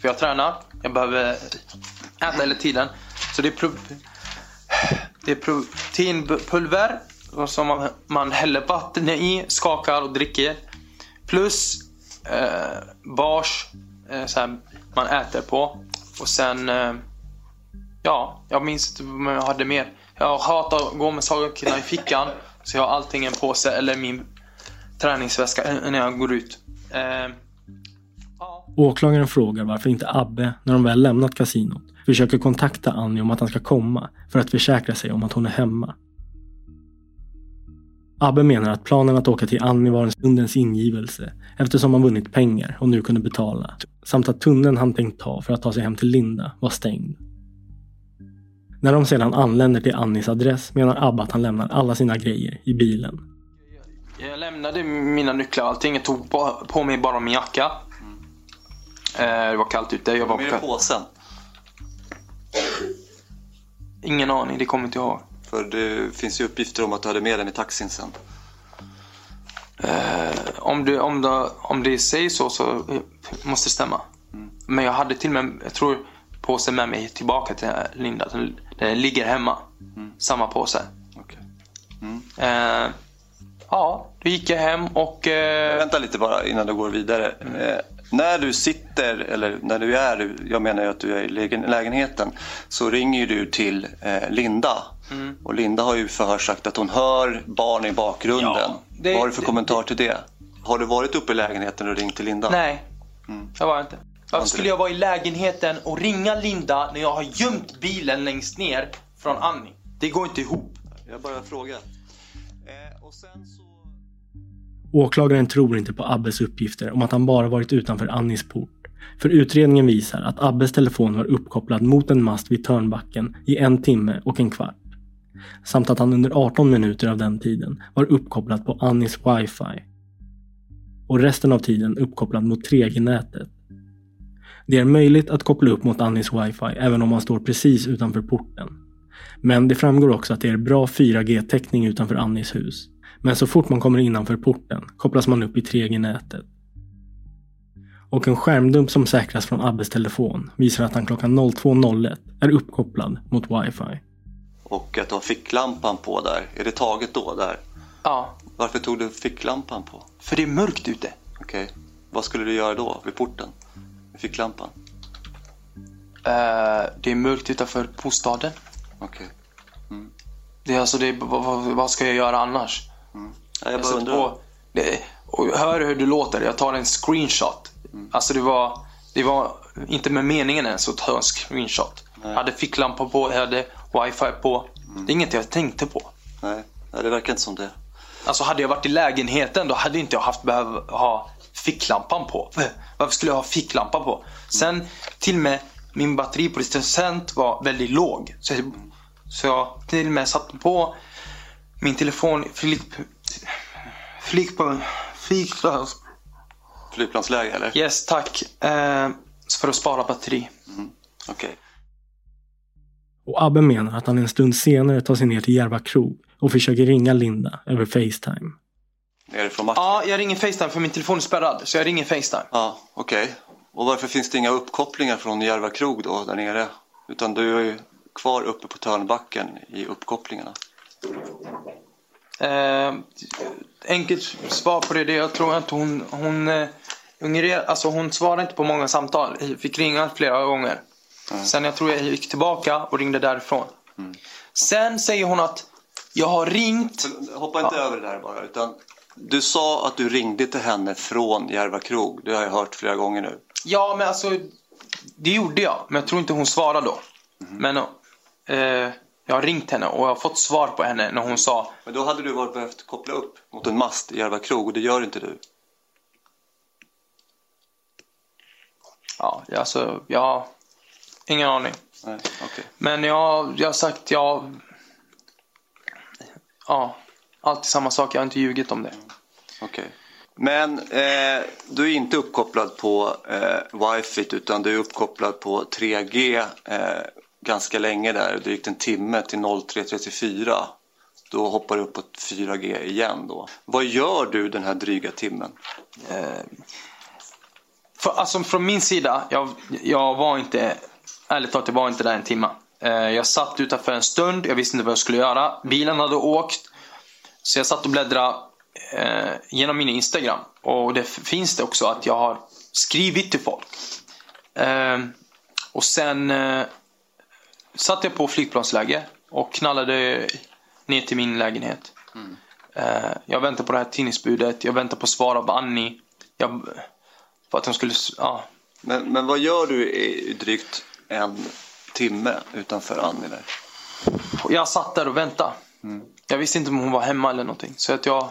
för jag tränar. Jag behöver äta hela tiden. Så det är, pro, det är proteinpulver som man, man häller vatten i, skakar och dricker. Plus eh, bars eh, så här, man äter på. Och sen, eh, ja, jag minns inte vad jag hade mer. Jag hatar att gå med sagokillar i fickan. Så jag har allting i en påse eller min träningsväska eh, när jag går ut. Eh, Åklagaren frågar varför inte Abbe, när de väl lämnat kasinot, försöker kontakta Annie om att han ska komma för att försäkra sig om att hon är hemma. Abbe menar att planen att åka till Annie var en stundens ingivelse eftersom han vunnit pengar och nu kunde betala. Samt att tunneln han tänkt ta för att ta sig hem till Linda var stängd. När de sedan anländer till Annies adress menar Abbe att han lämnar alla sina grejer i bilen. Jag lämnade mina nycklar och allting. Jag tog på, mig bara min jacka. Eh, det var kallt ute. Jag var Vad är det påsen? Ingen aning, det kommer inte jag ihåg. För det finns ju uppgifter om att du hade med den i taxin sen. Eh, om, det, om, det, om det säger så så eh, måste det stämma. Men jag hade till och med, jag tror, påsen med mig tillbaka till Linda. Den ligger hemma. Samma påse. Eh, ja, då gick jag hem och... Eh, Vänta lite bara innan du går vidare. Eh, när du sitter, eller när du är, jag menar ju att du är i lägen- lägenheten, så ringer du till eh, Linda. Mm. Och Linda har ju förhör sagt att hon hör barn i bakgrunden. Ja, det- Vad har du för det- kommentar till det? Har du varit uppe i lägenheten och ringt till Linda? Nej, jag var inte. Varför skulle jag vara i lägenheten och ringa Linda när jag har gömt bilen längst ner från Annie? Det går inte ihop. Jag bara frågar. Åklagaren tror inte på Abbes uppgifter om att han bara varit utanför Annis port. För utredningen visar att Abbes telefon var uppkopplad mot en mast vid Törnbacken i en timme och en kvart. Samt att han under 18 minuter av den tiden var uppkopplad på Annis wifi. Och resten av tiden uppkopplad mot 3G-nätet. Det är möjligt att koppla upp mot Annis wifi även om man står precis utanför porten. Men det framgår också att det är bra 4G-täckning utanför Annis hus. Men så fort man kommer innanför porten kopplas man upp i 3G-nätet. Och en skärmdump som säkras från Abbes telefon visar att han klockan 02.01 är uppkopplad mot wifi. Och att du har ficklampan på där. Är det taget då där? Ja. Varför tog du ficklampan på? För det är mörkt ute. Okej. Vad skulle du göra då vid porten? Ficklampan? Eh, det är mörkt utanför bostaden. Okej. Det är alltså, det är, vad, ska jag göra annars? Ja, jag bara undrar. på- det, och hör hur du låter. Jag tar en screenshot. Mm. Alltså det var, det var inte med meningen ens att ta en screenshot. Jag hade ficklampa på, jag hade wifi på. Mm. Det är inget jag tänkte på. Nej, Nej, det verkar inte som det. Alltså hade jag varit i lägenheten då hade inte jag haft behövt ha ficklampan på. Varför skulle jag ha ficklampa på? Sen till och med min batteri på procent var väldigt låg. Så jag, så jag till och med satte på min telefon flick på flick, Flygplansläge eller? Yes tack. Eh, för att spara batteri. Okej. Och Abbe menar att han en stund senare tar sig ner till Järva krog och försöker ringa Linda över Facetime. Är det från matchen? Ja, jag ringer Facetime för min telefon är spärrad. Så jag ringer Facetime. Ja, okej. Och varför finns det inga uppkopplingar från Järva krog då, där nere? Utan du är ju kvar uppe på Törnbacken i uppkopplingarna. Eh, enkelt svar på det, det jag tror att hon, hon, eh, alltså hon svarar inte på många samtal. Jag fick ringa flera gånger. Sen jag tror jag gick tillbaka och ringde därifrån. Sen säger hon att jag har ringt. Hoppa inte över det där bara, utan du sa att du ringde till henne från Järva krog. Det har jag hört flera gånger nu. Ja, men alltså det gjorde jag. Men jag tror inte hon svarade då. Men eh, jag har ringt henne och jag har fått svar på henne när hon sa Men då hade du varit behövt koppla upp mot en mast i Järva krog och det gör inte du. Ja, alltså, jag ingen aning. Nej, okej. Men jag, jag har sagt, jag... Ja, alltid samma sak. Jag har inte ljugit om det. Okej. Men eh, du är inte uppkopplad på eh, wifi utan du är uppkopplad på 3G eh, ganska länge där, drygt en timme till 03.34. Då hoppar du upp på 4G igen då. Vad gör du den här dryga timmen? För, alltså från min sida, jag, jag var inte, ärligt talat, jag var inte där en timme. Eh, jag satt utanför en stund, jag visste inte vad jag skulle göra. Bilen hade åkt. Så jag satt och bläddrade eh, genom min Instagram. Och det finns det också att jag har skrivit till folk. Eh, och sen eh, satt jag på flygplansläge och knallade ner till min lägenhet. Eh, jag väntar på det här tidningsbudet, jag väntar på svar av Annie. Jag, för att de skulle, ja. Men, men vad gör du i, drygt en timme utanför Annie där? Jag satt där och väntade. Jag visste inte om hon var hemma eller någonting. Så att jag,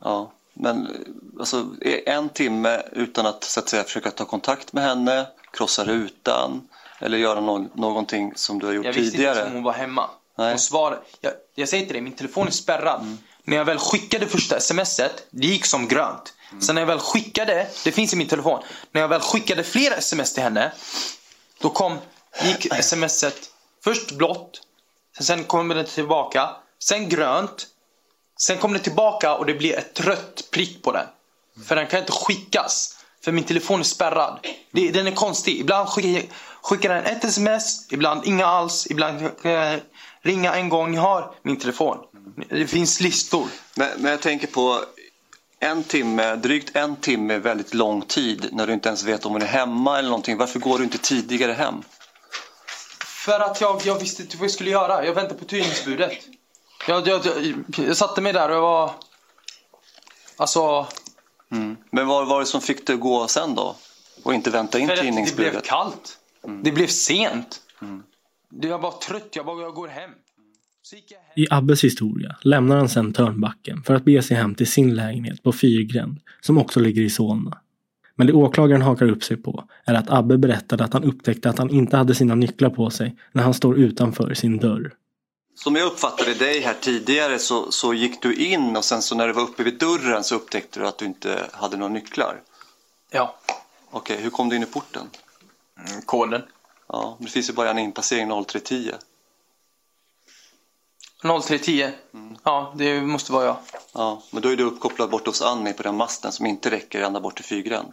Ja, men alltså en timme utan att så att säga försöka ta kontakt med henne, krossa rutan eller göra nå- någonting som du har gjort jag visste tidigare? inte om hon var hemma. Nej. Hon svarade, jag, jag säger till dig, min telefon är spärrad. När jag väl skickade första smset, det gick som grönt. Sen när jag väl skickade, det finns i min telefon. När jag väl skickade flera sms till henne, då kom, gick smset först blått, sen kom det tillbaka, sen grönt, sen kom det tillbaka och det blir ett rött prick på den. För den kan inte skickas. För min telefon är spärrad. Det, den är konstig. Ibland skickar, skickar den ett sms, ibland inga alls, ibland kan jag ringa en gång ni har min telefon. Det finns listor. Men, men jag tänker på en timme, drygt en timme väldigt lång tid när du inte ens vet om hon är hemma eller någonting. Varför går du inte tidigare hem? För att jag, jag visste inte vad jag skulle göra. Jag väntade på tidningsbudet. Jag, jag, jag, jag satte mig där och jag var... Alltså... Men vad var det som fick dig att gå sen då? Och inte vänta in För att det blev tidningsbudet? kallt. Det blev sent. Det- Jag var trött. Jag bara, jag går hem. I Abbes historia lämnar han sedan Törnbacken för att bege sig hem till sin lägenhet på Fyrgränd som också ligger i Solna. Men det åklagaren hakar upp sig på är att Abbe berättade att han upptäckte att han inte hade sina nycklar på sig när han står utanför sin dörr. Som jag uppfattade dig här tidigare så, så gick du in och sen så när du var uppe vid dörren så upptäckte du att du inte hade några nycklar. Ja. Okej, hur kom du in i porten? mm, koden. Ja, det finns ju bara en inpassering 0310. 0310? Ja, det måste vara jag. Ja, men då är du uppkopplad bort hos Annie på den masten som inte räcker ända bort till Fyrgränd.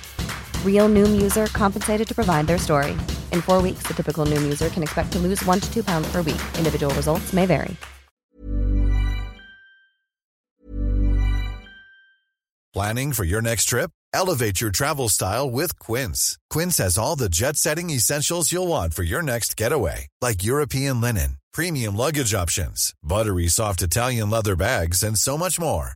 Real Noom user compensated to provide their story. In four weeks, the typical Noom user can expect to lose one to two pounds per week. Individual results may vary. Planning for your next trip? Elevate your travel style with Quince. Quince has all the jet-setting essentials you'll want for your next getaway, like European linen, premium luggage options, buttery soft Italian leather bags, and so much more.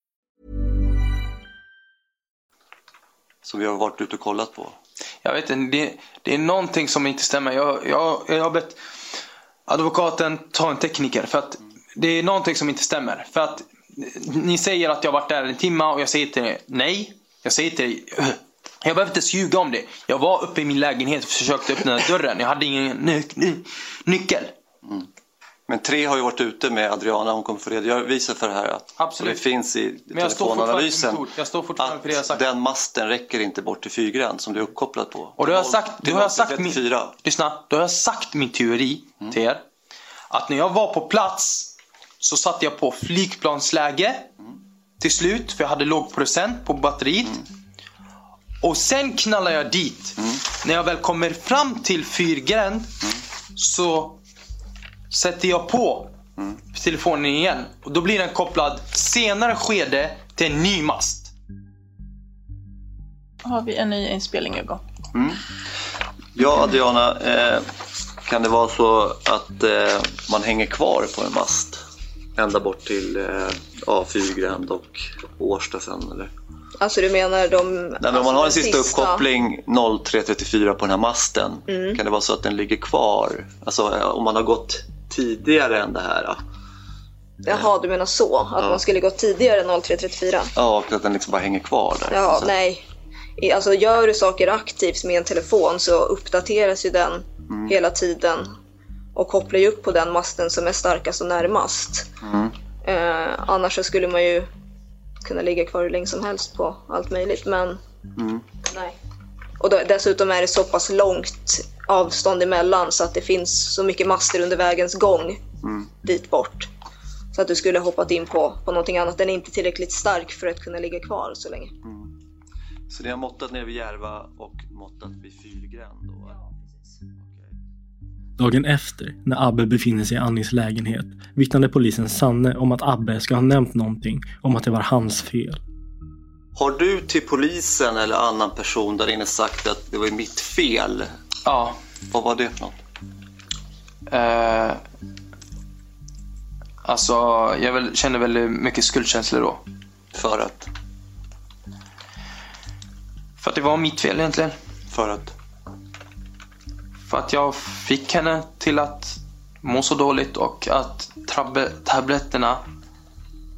Som vi har varit ute och kollat på. Jag vet inte, det, det är någonting som inte stämmer. Jag, jag, jag har bett advokaten ta en tekniker för att det är någonting som inte stämmer. För att ni säger att jag har varit där en timme och jag säger till er nej. Jag säger till er jag behöver inte ljuga om det. Jag var uppe i min lägenhet och försökte öppna dörren. Jag hade ingen ny, ny, nyckel. Mm. Men tre har ju varit ute med Adriana, hon kommer få redovisa för det här. Att, Absolut. Det finns i Men jag står telefonanalysen jag står fortfarande för det jag att sagt. den masten räcker inte bort till Fyrgränd som du är uppkopplad på. Och då har jag sagt, då har jag sagt min, 34. lyssna, då har jag sagt min teori till er. Att när jag var på plats så satte jag på flygplansläge till slut för jag hade låg procent på batteriet. Och sen knallar jag dit. När jag väl kommer fram till Fyrgränd så sätter jag på telefonen igen. Och då blir den kopplad senare skede till en ny mast. Har vi en ny inspelning igång? Mm. Ja, Adriana, eh, kan det vara så att eh, man hänger kvar på en mast ända bort till eh, ja, Fyrgränd och Årsta sen? Eller? Alltså du menar de... Nej, men om alltså man har en sista, uppkoppling 03.34 på den här masten, Mm. kan det vara så att den ligger kvar? Alltså eh, om man har gått tidigare än det här? ja. Jaha, du menar så? Att Ja. man skulle gå tidigare än 03.34? Ja, och att den liksom bara hänger kvar där. Ja, Så- nej. Alltså gör du saker aktivt med en telefon så uppdateras ju den Mm. hela tiden. och kopplar ju upp på den masten som är starkast och närmast. Mm. Eh, annars så skulle man ju kunna ligga kvar hur länge som helst på allt möjligt men Mm. nej. Och då, dessutom är det så pass långt avstånd emellan så att det finns så mycket master under vägens gång Mm. dit bort. Så att du skulle hoppat in på, på någonting annat. Den är inte tillräckligt stark för att kunna ligga kvar så länge. Så ni har måttat ner vid Järva och måttat vid Fyrgränd då? Dagen efter, när Abbe befinner sig i Annis lägenhet, vittnade polisen Sanne om att Abbe ska ha nämnt någonting om att det var hans fel. Har du till polisen eller annan person där inne sagt att det var mitt fel? Ja. Vad var det för något? Eh, alltså, jag väl, känner väldigt mycket skuldkänslor då. För att? För att det var mitt fel egentligen. För att? För att jag fick henne till att må så dåligt och att tabletterna...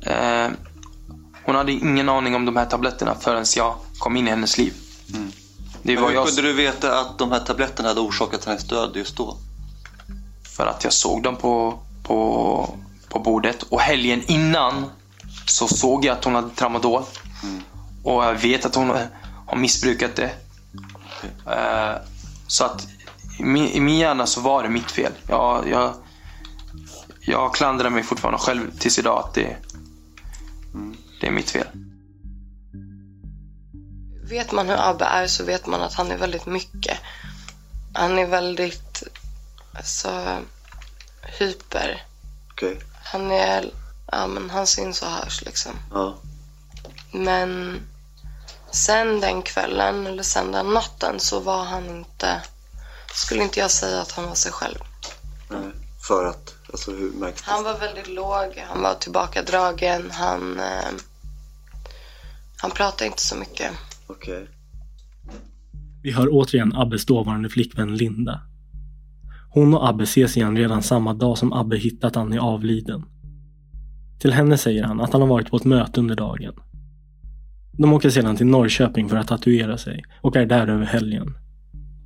Eh, hon hade ingen aning om de här tabletterna förrän jag kom in i hennes liv. Det Men var hur jag kunde du veta att de här tabletterna hade orsakat hennes död just då? för att jag såg dem på, på, på bordet. Och helgen innan så såg jag att hon hade tramadol. Och jag vet att hon har missbrukat det. Eh, så att i min, i min hjärna så var det mitt fel. Jag, jag, jag klandrar mig fortfarande själv tills idag att det, det är mitt fel. Vet man hur Abbe är så vet man att han är väldigt mycket. Han är väldigt så hyper. Okej. Han är, ja men han syns och hörs liksom. Ja. Men sen den kvällen eller sen den natten så var han inte, skulle inte jag säga att han var sig själv. Nej. För att? Alltså hur märks det? Han var väldigt låg, han var tillbakadragen, han, eh, han pratade inte så mycket. Okej. Vi hör återigen Abbes dåvarande flickvän Linda. Hon och Abbe ses igen redan samma dag som Abbe hittat Annie avliden. Till henne säger han att han har varit på ett möte under dagen. De åker sedan till Norrköping för att tatuera sig och är där över helgen.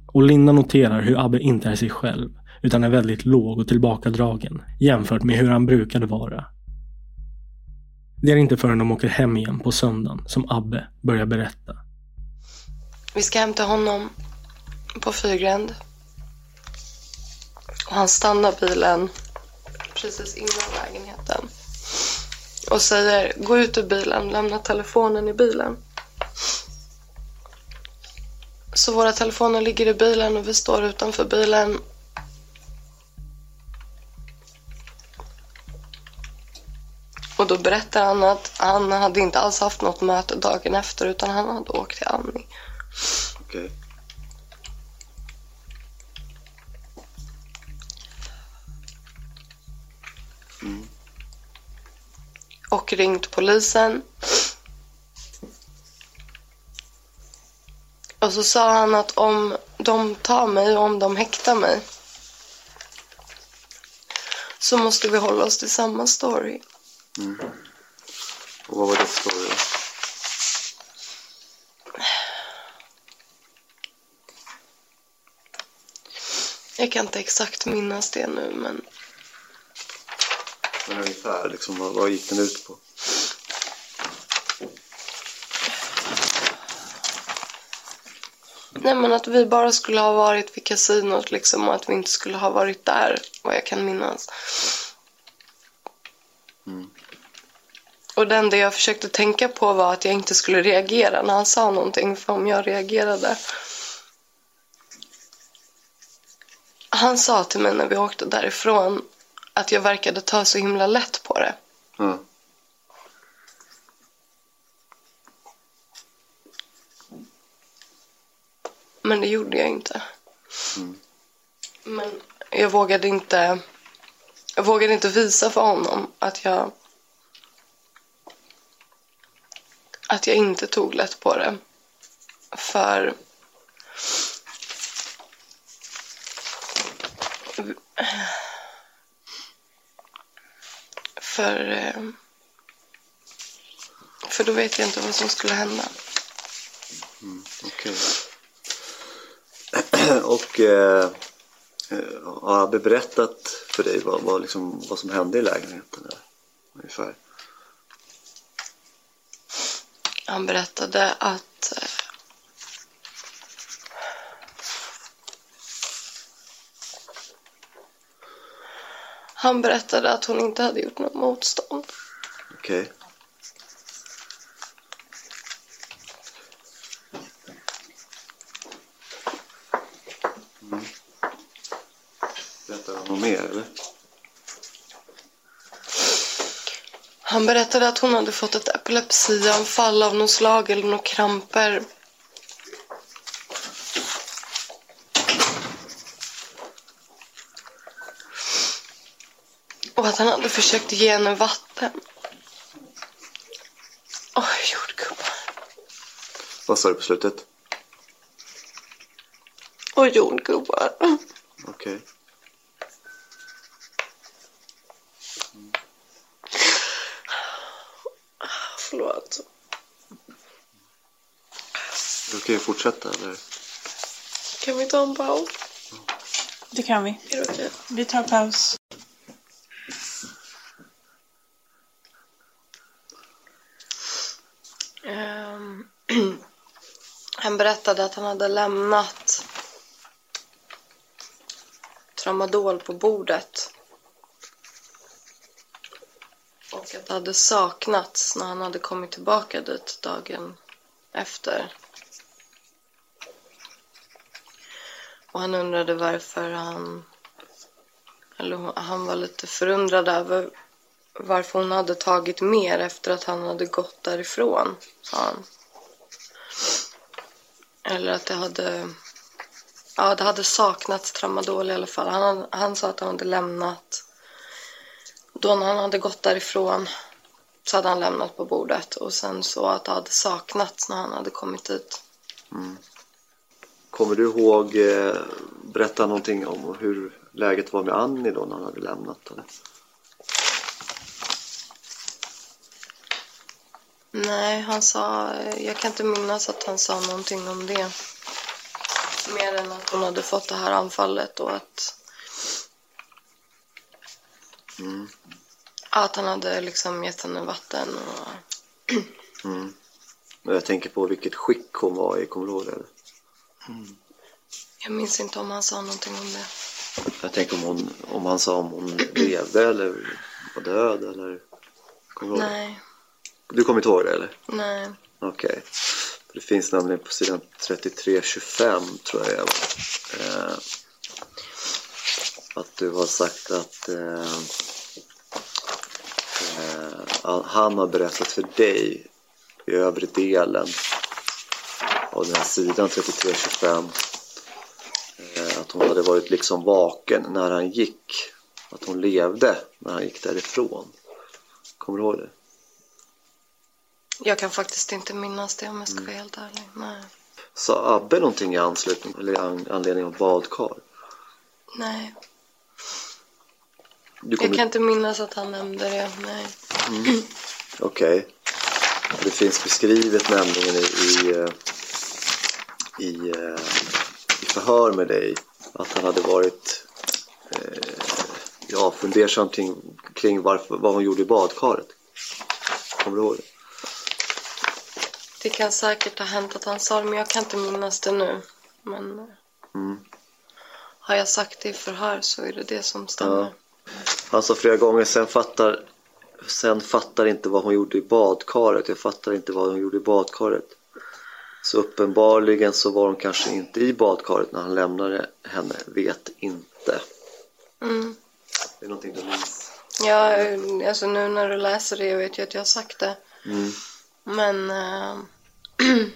Och Linda noterar hur Abbe inte är sig själv utan är väldigt låg och tillbakadragen jämfört med hur han brukade vara. Det är inte förrän de åker hem igen på söndagen som Abbe börjar berätta. Vi ska hämta honom på Fyrgränd. Och han stannar bilen precis innan lägenheten. Och säger, gå ut ur bilen, lämna telefonen i bilen. Så våra telefoner ligger i bilen och vi står utanför bilen. Och då berättar han att han hade inte alls haft något möte dagen efter utan han hade åkt till Annie. Okej. och ringt polisen. Och så sa han att om de tar mig och om de häktar mig så måste vi hålla oss till samma story. Mm. Och vad var det för story då? Jag kan inte exakt minnas det nu men Men ungefär liksom, vad, vad gick den ut på? Nej men att vi bara skulle ha varit vid kasinot liksom och att vi inte skulle ha varit där vad jag kan minnas. Och det enda jag försökte tänka på var att jag inte skulle reagera när han sa någonting för om jag reagerade. Han sa till mig när vi åkte därifrån att jag verkade ta så himla lätt på det. Mm. Men det gjorde jag inte. Men jag vågade inte jag vågade inte visa för honom att jag att jag inte tog lätt på det. För för eh, för då vet jag inte vad som skulle hända. Mm, Okej. och eh, Eh, Har Abbe berättat för dig vad, vad, liksom, vad som hände i lägenheten? Eller? Ungefär. Han berättade att eh, Han berättade att hon inte hade gjort något motstånd. Okej. Mm. Berättar han något mer eller? Han berättade att hon hade fått ett epilepsianfall av något slag eller några kramper. Och att han hade försökt ge henne vatten. Oj, jordgubbar. Vad sa du på slutet? Och jordgubbar. Okej. Förlåt. Kan jag fortsätta eller? Kan vi ta en paus? Det kan vi. Är det okej? Vi tar paus. Ehm, han berättade att han hade lämnat tramadol på bordet. Och att det hade saknats när han hade kommit tillbaka dit dagen efter. Och han undrade varför han... Eller han var lite förundrad över varför hon hade tagit mer efter att han hade gått därifrån, sa han. Eller att det hade... Ja, det hade saknats tramadol i alla fall. Han, han sa att han hade lämnat... Då när han hade gått därifrån så hade han lämnat på bordet. Och sen så att det hade saknats när han hade kommit dit. Mm. Kommer du ihåg, eh, berätta någonting om hur läget var med Annie då när han hade lämnat? Eller? Nej, han sa... Jag kan inte minnas att han sa någonting om det. Mer än att hon hade fått det här anfallet och att, Mm. att han hade liksom gett henne vatten. Och... Mm. Men jag tänker på vilket skick hon var i, kommer du ihåg det? Eller? Jag minns inte om han sa någonting om det. Jag tänker om, hon, om han sa om hon levde eller var död eller? Kommer? Nej, Du kommer inte ihåg det eller? nej. Okej. Det finns nämligen på sidan 33-25 tror jag. Eh, att du har sagt att eh, eh, han har berättat för dig i övre delen av den här sidan 33-25 eh, att hon hade varit liksom vaken när han gick. Att hon levde när han gick därifrån. Kommer du ihåg det? Jag kan faktiskt inte minnas det om jag ska vara helt ärlig. Nej. Sa Abbe någonting i anslutning eller an- anledning av badkar? nej. Du Jag kan inte minnas att han nämnde det. Nej. Mm. Okej. Det finns beskrivet nämligen i, i, eh, i, eh, i förhör med dig att han hade varit eh, ja, fundersam kring, kring varför, vad hon gjorde i badkaret. Kommer du ihåg det? Det kan säkert ha hänt att han sa det, men jag kan inte minnas det nu. Men eh, Mm. har jag sagt det i förhör så är det det som stämmer. Ja. Han sa flera gånger, sen fattar, sen fattar inte vad hon gjorde i badkaret. Jag fattar inte vad hon gjorde i badkaret. Så uppenbarligen så var hon kanske inte i badkaret när han lämnade henne. Vet inte. Mm. Det är någonting du minns. Ja, alltså nu när du läser det, jag vet ju att jag har sagt det. Mm. Men eh,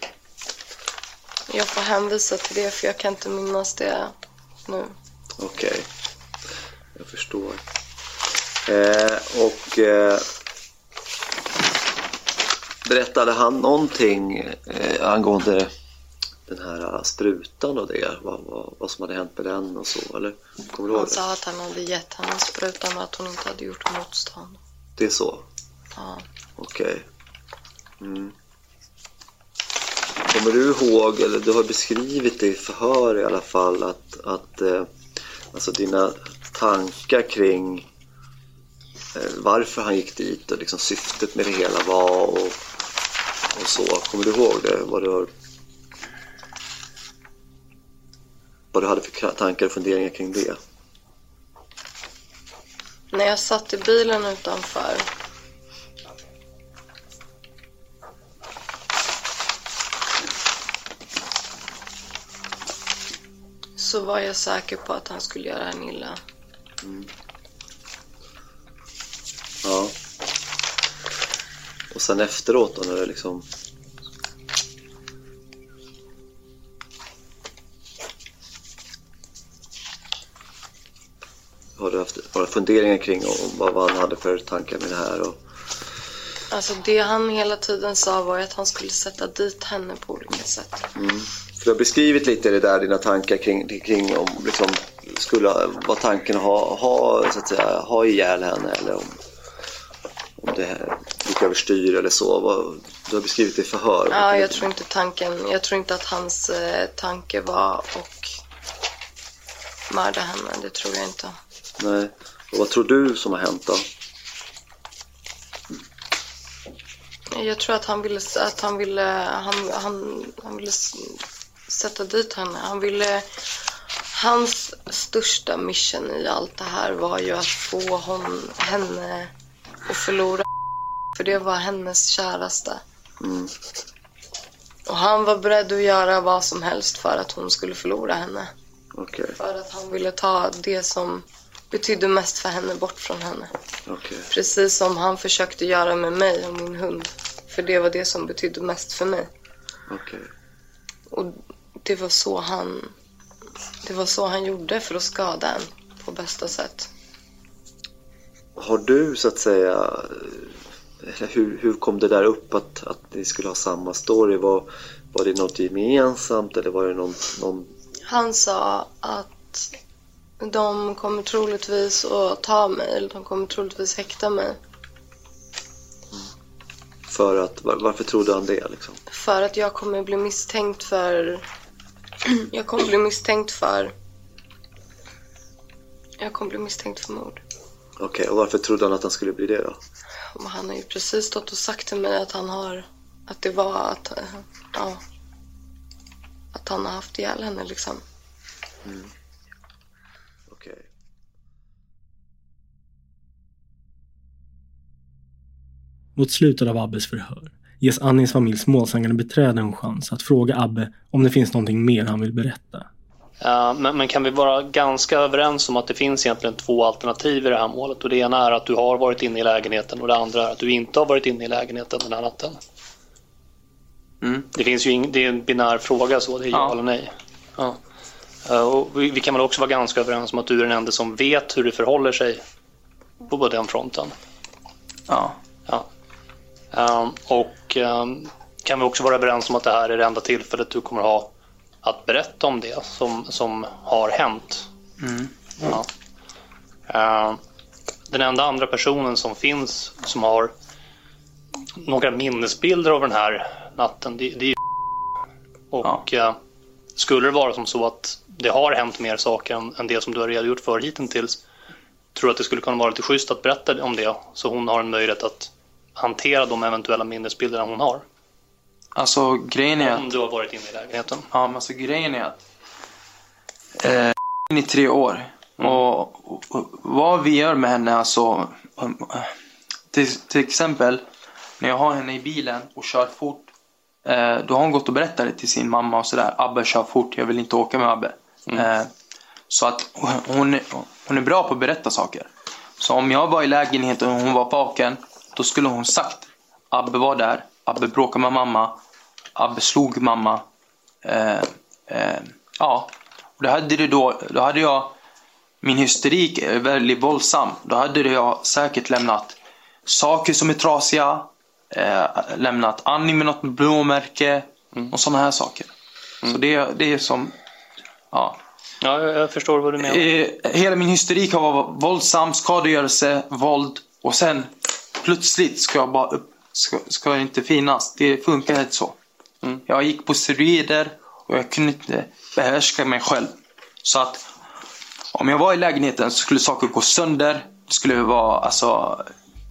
jag får hänvisa till det för jag kan inte minnas det nu. Okej. Jag förstår. Eh, och eh, berättade han någonting eh, angående den här sprutan och det? Vad, vad, vad som hade hänt med den och så, eller? Kommer du Han det? sa att han hade gett henne sprutan och att hon inte hade gjort motstånd. Det är så? Ja. Okej. Mm. Kommer du ihåg, eller du har beskrivit det i förhör i alla fall, att, att eh, Alltså dina tankar kring eh, varför han gick dit och liksom syftet med det hela var och, och så. Kommer du ihåg det? Vad du, vad du hade för tankar och funderingar kring det? När jag satt i bilen utanför så var jag säker på att han skulle göra en illa. Mm. Ja. Och sen efteråt då när det liksom... Har du haft några funderingar kring om vad han hade för tankar med det här? Och... Alltså det han hela tiden sa var att han skulle sätta dit henne på olika sätt. Mm. För du har beskrivit lite det där, dina tankar kring, kring om liksom, skulle vara tanken att ha, ha, så att säga, ha ihjäl henne eller om, om det gick överstyr eller så. Du har beskrivit det i förhör. Ja, jag tror inte tanken, jag tror inte att hans eh, tanke var att mörda henne. Det tror jag inte. Nej. Och vad tror du som har hänt då? Jag tror att han ville, att han ville, han, han, han ville sätta dit henne. Han ville, hans största mission i allt det här var ju att få hon, henne att förlora för det var hennes käraste. Mm. Och han var beredd att göra vad som helst för att hon skulle förlora henne. Okay. För att han ville ta det som betydde mest för henne bort från henne. Okay. Precis som han försökte göra med mig och min hund. För det var det som betydde mest för mig. Okay. Och det var så han det var så han gjorde för att skada en på bästa sätt. Har du så att säga hur, hur kom det där upp att, att ni skulle ha samma story? Var, var det något gemensamt eller var det någon, någon... Han sa att de kommer troligtvis att ta mig eller de kommer troligtvis häkta mig. För att, var, varför trodde han det liksom? För att jag kommer bli misstänkt för jag kommer bli misstänkt för... Jag kommer bli misstänkt för mord. Okej, okay, och varför trodde han att han skulle bli det då? Han har ju precis stått och sagt till mig att han har... Att det var att... Ja. Att han har haft ihjäl henne liksom. Mm. Okej. Okay. Mot slutet av Abbes förhör ges Annis familjs målsägande beträde en chans att fråga Abbe om det finns någonting mer han vill berätta. Uh, men, men, kan vi vara ganska överens om att det finns egentligen två alternativ i det här målet och det ena är att du har varit inne i lägenheten och det andra är att du inte har varit inne i lägenheten den här natten. Mm. Det finns ju ing, det är en binär fråga så, det är ja, ja eller nej. Ja. Uh, och vi, vi, kan väl också vara ganska överens om att du är den enda som vet hur det förhåller sig på den fronten. Ja. ja. Um, och um, kan vi också vara överens om att det här är det enda tillfället du kommer ha att berätta om det som, som har hänt. Mm. Ja. Uh, den enda andra personen som finns som har några minnesbilder av den här natten, det, det är Och ja. uh, skulle det vara som så att det har hänt mer saker än, än det som du har redogjort för hittills, tror att det skulle kunna vara lite schysst att berätta om det så hon har en möjlighet att hantera de eventuella minnesbilderna hon har. Alltså grejen är Om du har varit inne i lägenheten. Ja, men alltså grejen är att eh, i tre år. Mm. Och, och, och, vad vi gör med henne alltså. Um, till, till exempel när jag har henne i bilen och kör fort. Eh, då har hon gått och berättat det till sin mamma och sådär. Abbe kör fort, jag vill inte åka med Abbe. Mm. Eh, så att hon, hon är bra på att berätta saker. Så om jag var i lägenheten och hon var vaken då skulle hon sagt Abbe var där, Abbe bråkade med mamma, Abbe slog mamma. Eh, eh, ja, och då hade, det då, då hade jag min hysterik är väldigt våldsam. Då hade jag säkert lämnat saker som är trasiga, eh, lämnat Annie med något blåmärke mm. och sådana här saker. Mm. Så det, det är som, ja. Ja, jag förstår vad du menar. Eh, hela min hysterik har varit våldsam, skadegörelse, våld och sen plötsligt ska jag bara upp, ska, ska inte finnas. Det funkar inte så. Mm. Jag gick på steroider och jag kunde inte behärska mig själv. Så att om jag var i lägenheten så skulle saker gå sönder. Det skulle vara alltså,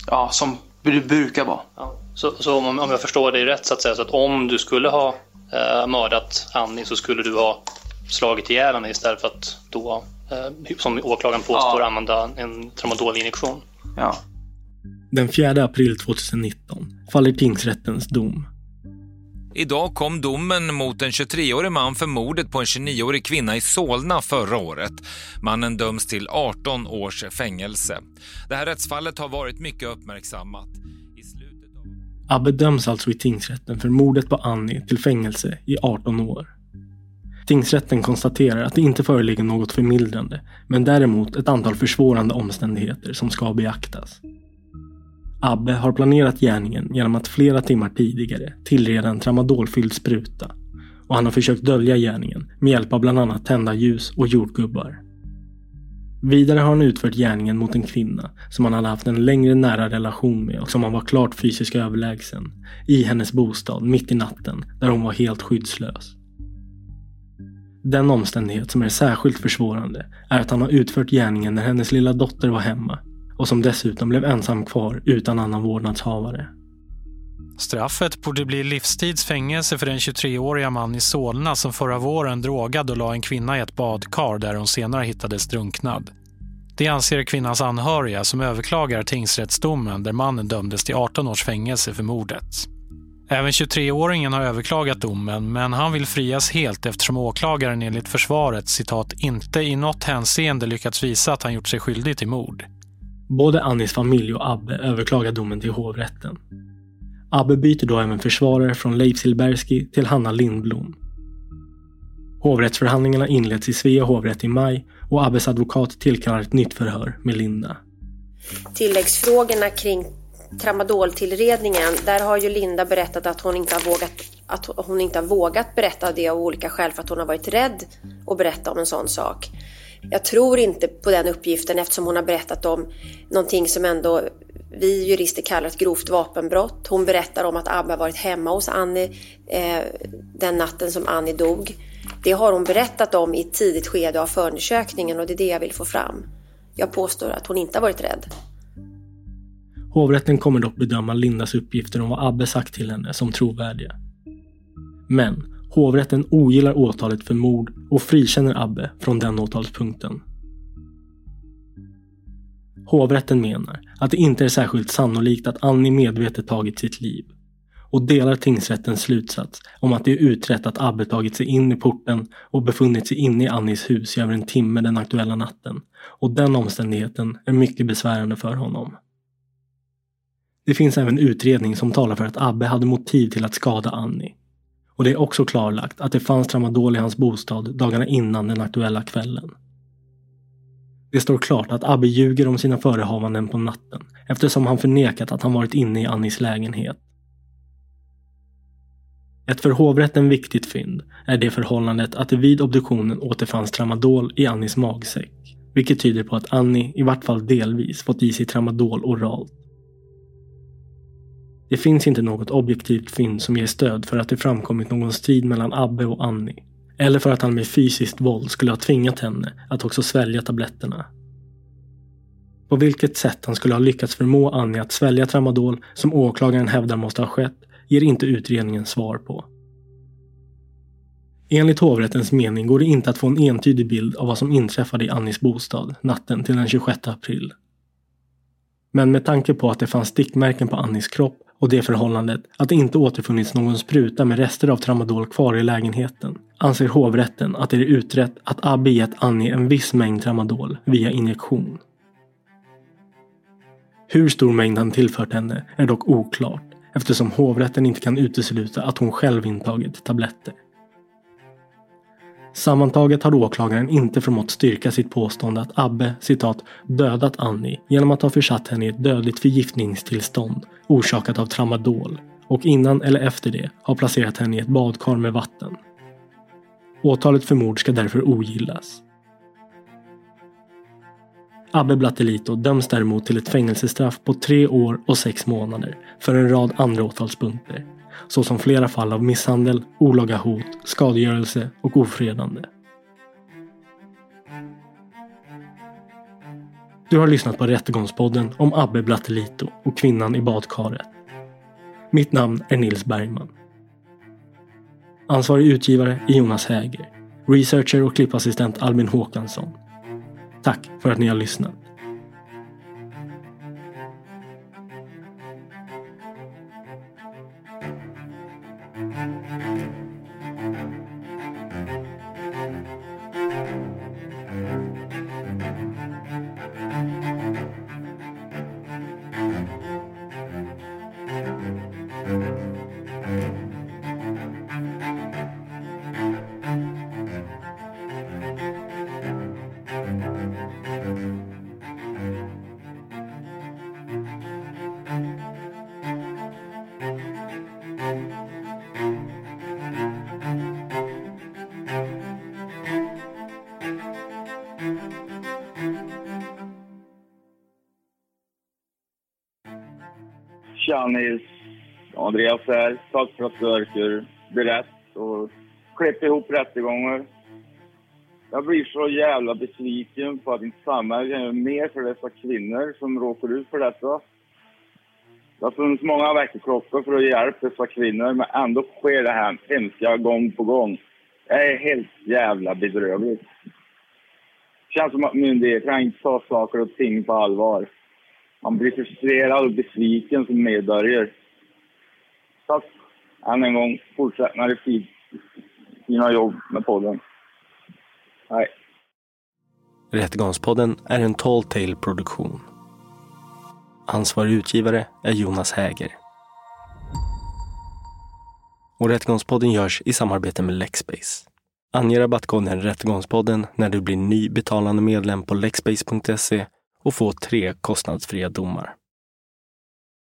ja, som det brukar vara. Ja. Så, så om, om jag förstår dig rätt så att säga, så att om du skulle ha eh, mördat Annie så skulle du ha slagit ihjäl henne istället för att då, eh, som åklagaren påstår, Ja. använda en tramadolinjektion. Ja. Den 4 april 2019 faller tingsrättens dom. Idag kom domen mot en 23-årig man för mordet på en 29-årig kvinna i Solna förra året. Mannen döms till 18 års fängelse. Det här rättsfallet har varit mycket uppmärksammat. Abbe döms alltså i tingsrätten för mordet på Annie till fängelse i 18 år. Tingsrätten konstaterar att det inte föreligger något förmildrande, men däremot ett antal försvårande omständigheter som ska beaktas. Abbe har planerat gärningen genom att flera timmar tidigare tillreda en tramadolfylld spruta och han har försökt dölja gärningen med hjälp av bland annat tända ljus och jordgubbar. Vidare har han utfört gärningen mot en kvinna som han hade haft en längre nära relation med och som han var klart fysiskt överlägsen i hennes bostad mitt i natten där hon var helt skyddslös. Den omständighet som är särskilt försvårande är att han har utfört gärningen när hennes lilla dotter var hemma och som dessutom blev ensam kvar utan annan vårdnadshavare. Straffet borde bli livstidsfängelse för den 23-åriga man i Solna som förra våren drogade och la en kvinna i ett badkar där hon senare hittades drunknad. Det anser kvinnans anhöriga som överklagar tingsrättsdomen där mannen dömdes till 18 års fängelse för mordet. Även 23-åringen har överklagat domen men han vill frias helt eftersom åklagaren enligt försvaret citat inte i något hänseende lyckats visa att han gjort sig skyldig till mord. Både Annis familj och Abbe överklagar domen till hovrätten. Abbe byter då även försvarare från Leif Silbersky till Hanna Lindblom. Hovrättsförhandlingarna inleds i Svea hovrätt i maj och Abbes advokat tillkallar ett nytt förhör med Linda. tilläggsfrågorna kring tramadoltillredningen, där har ju Linda berättat att hon inte har vågat, att hon inte har vågat berätta det av olika skäl för att hon har varit rädd att berätta om en sån sak. Jag tror inte på den uppgiften eftersom hon har berättat om någonting som ändå vi jurister kallar ett grovt vapenbrott. Hon berättar om att Abba varit hemma hos Annie eh, den natten som Annie dog. Det har hon berättat om i ett tidigt skede av förundersökningen och det är det jag vill få fram. Jag påstår att hon inte har varit rädd. Hovrätten kommer dock bedöma Lindas uppgifter om vad Abbe sagt till henne som trovärdiga. Men hovrätten ogillar åtalet för mord och frikänner Abbe från den åtalspunkten. Hovrätten menar att det inte är särskilt sannolikt att Annie medvetet tagit sitt liv och delar tingsrättens slutsats om att det är utrett att Abbe tagit sig in i porten och befunnit sig inne i Annis hus i över en timme den aktuella natten och den omständigheten är mycket besvärande för honom. Det finns även utredning som talar för att Abbe hade motiv till att skada Annie. Och det är också klarlagt att det fanns tramadol i hans bostad dagarna innan den aktuella kvällen. Det står klart att Abbe ljuger om sina förehavanden på natten eftersom han förnekat att han varit inne i Annis lägenhet. Ett för hovrätten viktigt fynd är det förhållandet att det vid obduktionen återfanns tramadol i Annis magsäck. Vilket tyder på att Annie i vart fall delvis fått i sig tramadol oralt. Det finns inte något objektivt fynd som ger stöd för att det framkommit någon strid mellan Abbe och Annie. Eller för att han med fysiskt våld skulle ha tvingat henne att också svälja tabletterna. På vilket sätt han skulle ha lyckats förmå Annie att svälja tramadol som åklagaren hävdar måste ha skett ger inte utredningen svar på. Enligt hovrättens mening går det inte att få en entydig bild av vad som inträffade i Annis bostad natten till den 26 april. Men med tanke på att det fanns stickmärken på Annis kropp och det förhållandet att det inte återfunnits någon spruta med rester av tramadol kvar i lägenheten anser hovrätten att det är utrett att Abbe gett Annie en viss mängd tramadol via injektion. Hur stor mängd han tillfört henne är dock oklart eftersom hovrätten inte kan utesluta att hon själv intagit tabletter. Sammantaget har åklagaren inte förmått styrka sitt påstående att Abbe citat dödat Annie genom att ha försatt henne i ett dödligt förgiftningstillstånd orsakat av tramadol och innan eller efter det har placerat henne i ett badkar med vatten. Åtalet för mord ska därför ogillas. Abbe Blattelito döms däremot till ett fängelsestraff på tre år och sex månader för en rad andra åtalspunkter såsom flera fall av misshandel, olaga hot, skadegörelse och ofredande. Du har lyssnat på Rättegångspodden om Abbe Blattelito och kvinnan i badkaret. Mitt namn är Nils Bergman. Ansvarig utgivare är Jonas Häger. Researcher och klippassistent Albin Håkansson. Tack för att ni har lyssnat. Andreas här. Tack för att du orkar berätta och klippa ihop rättegångar. Jag blir så jävla besviken på att inte samhället kan göra mer för dessa kvinnor som råkar ut för detta. Det har funnits många väckarklockor för att hjälpa dessa kvinnor men ändå sker det här hemska gång på gång. Det är helt jävla bedrövligt. Det känns som att myndigheterna inte tar saker och ting på allvar. Man blir frustrerad och besviken som medborgare. Tack än en gång. Fortsätt med det fina jobb med podden. Hej. Rättegångspodden är en Tall Tale produktion. Ansvarig utgivare är Jonas Häger. Och Rättegångspodden görs i samarbete med Lexbase. Ange rabattkoden Rättegångspodden när du blir ny betalande medlem på lexbase.se och få tre kostnadsfria domar.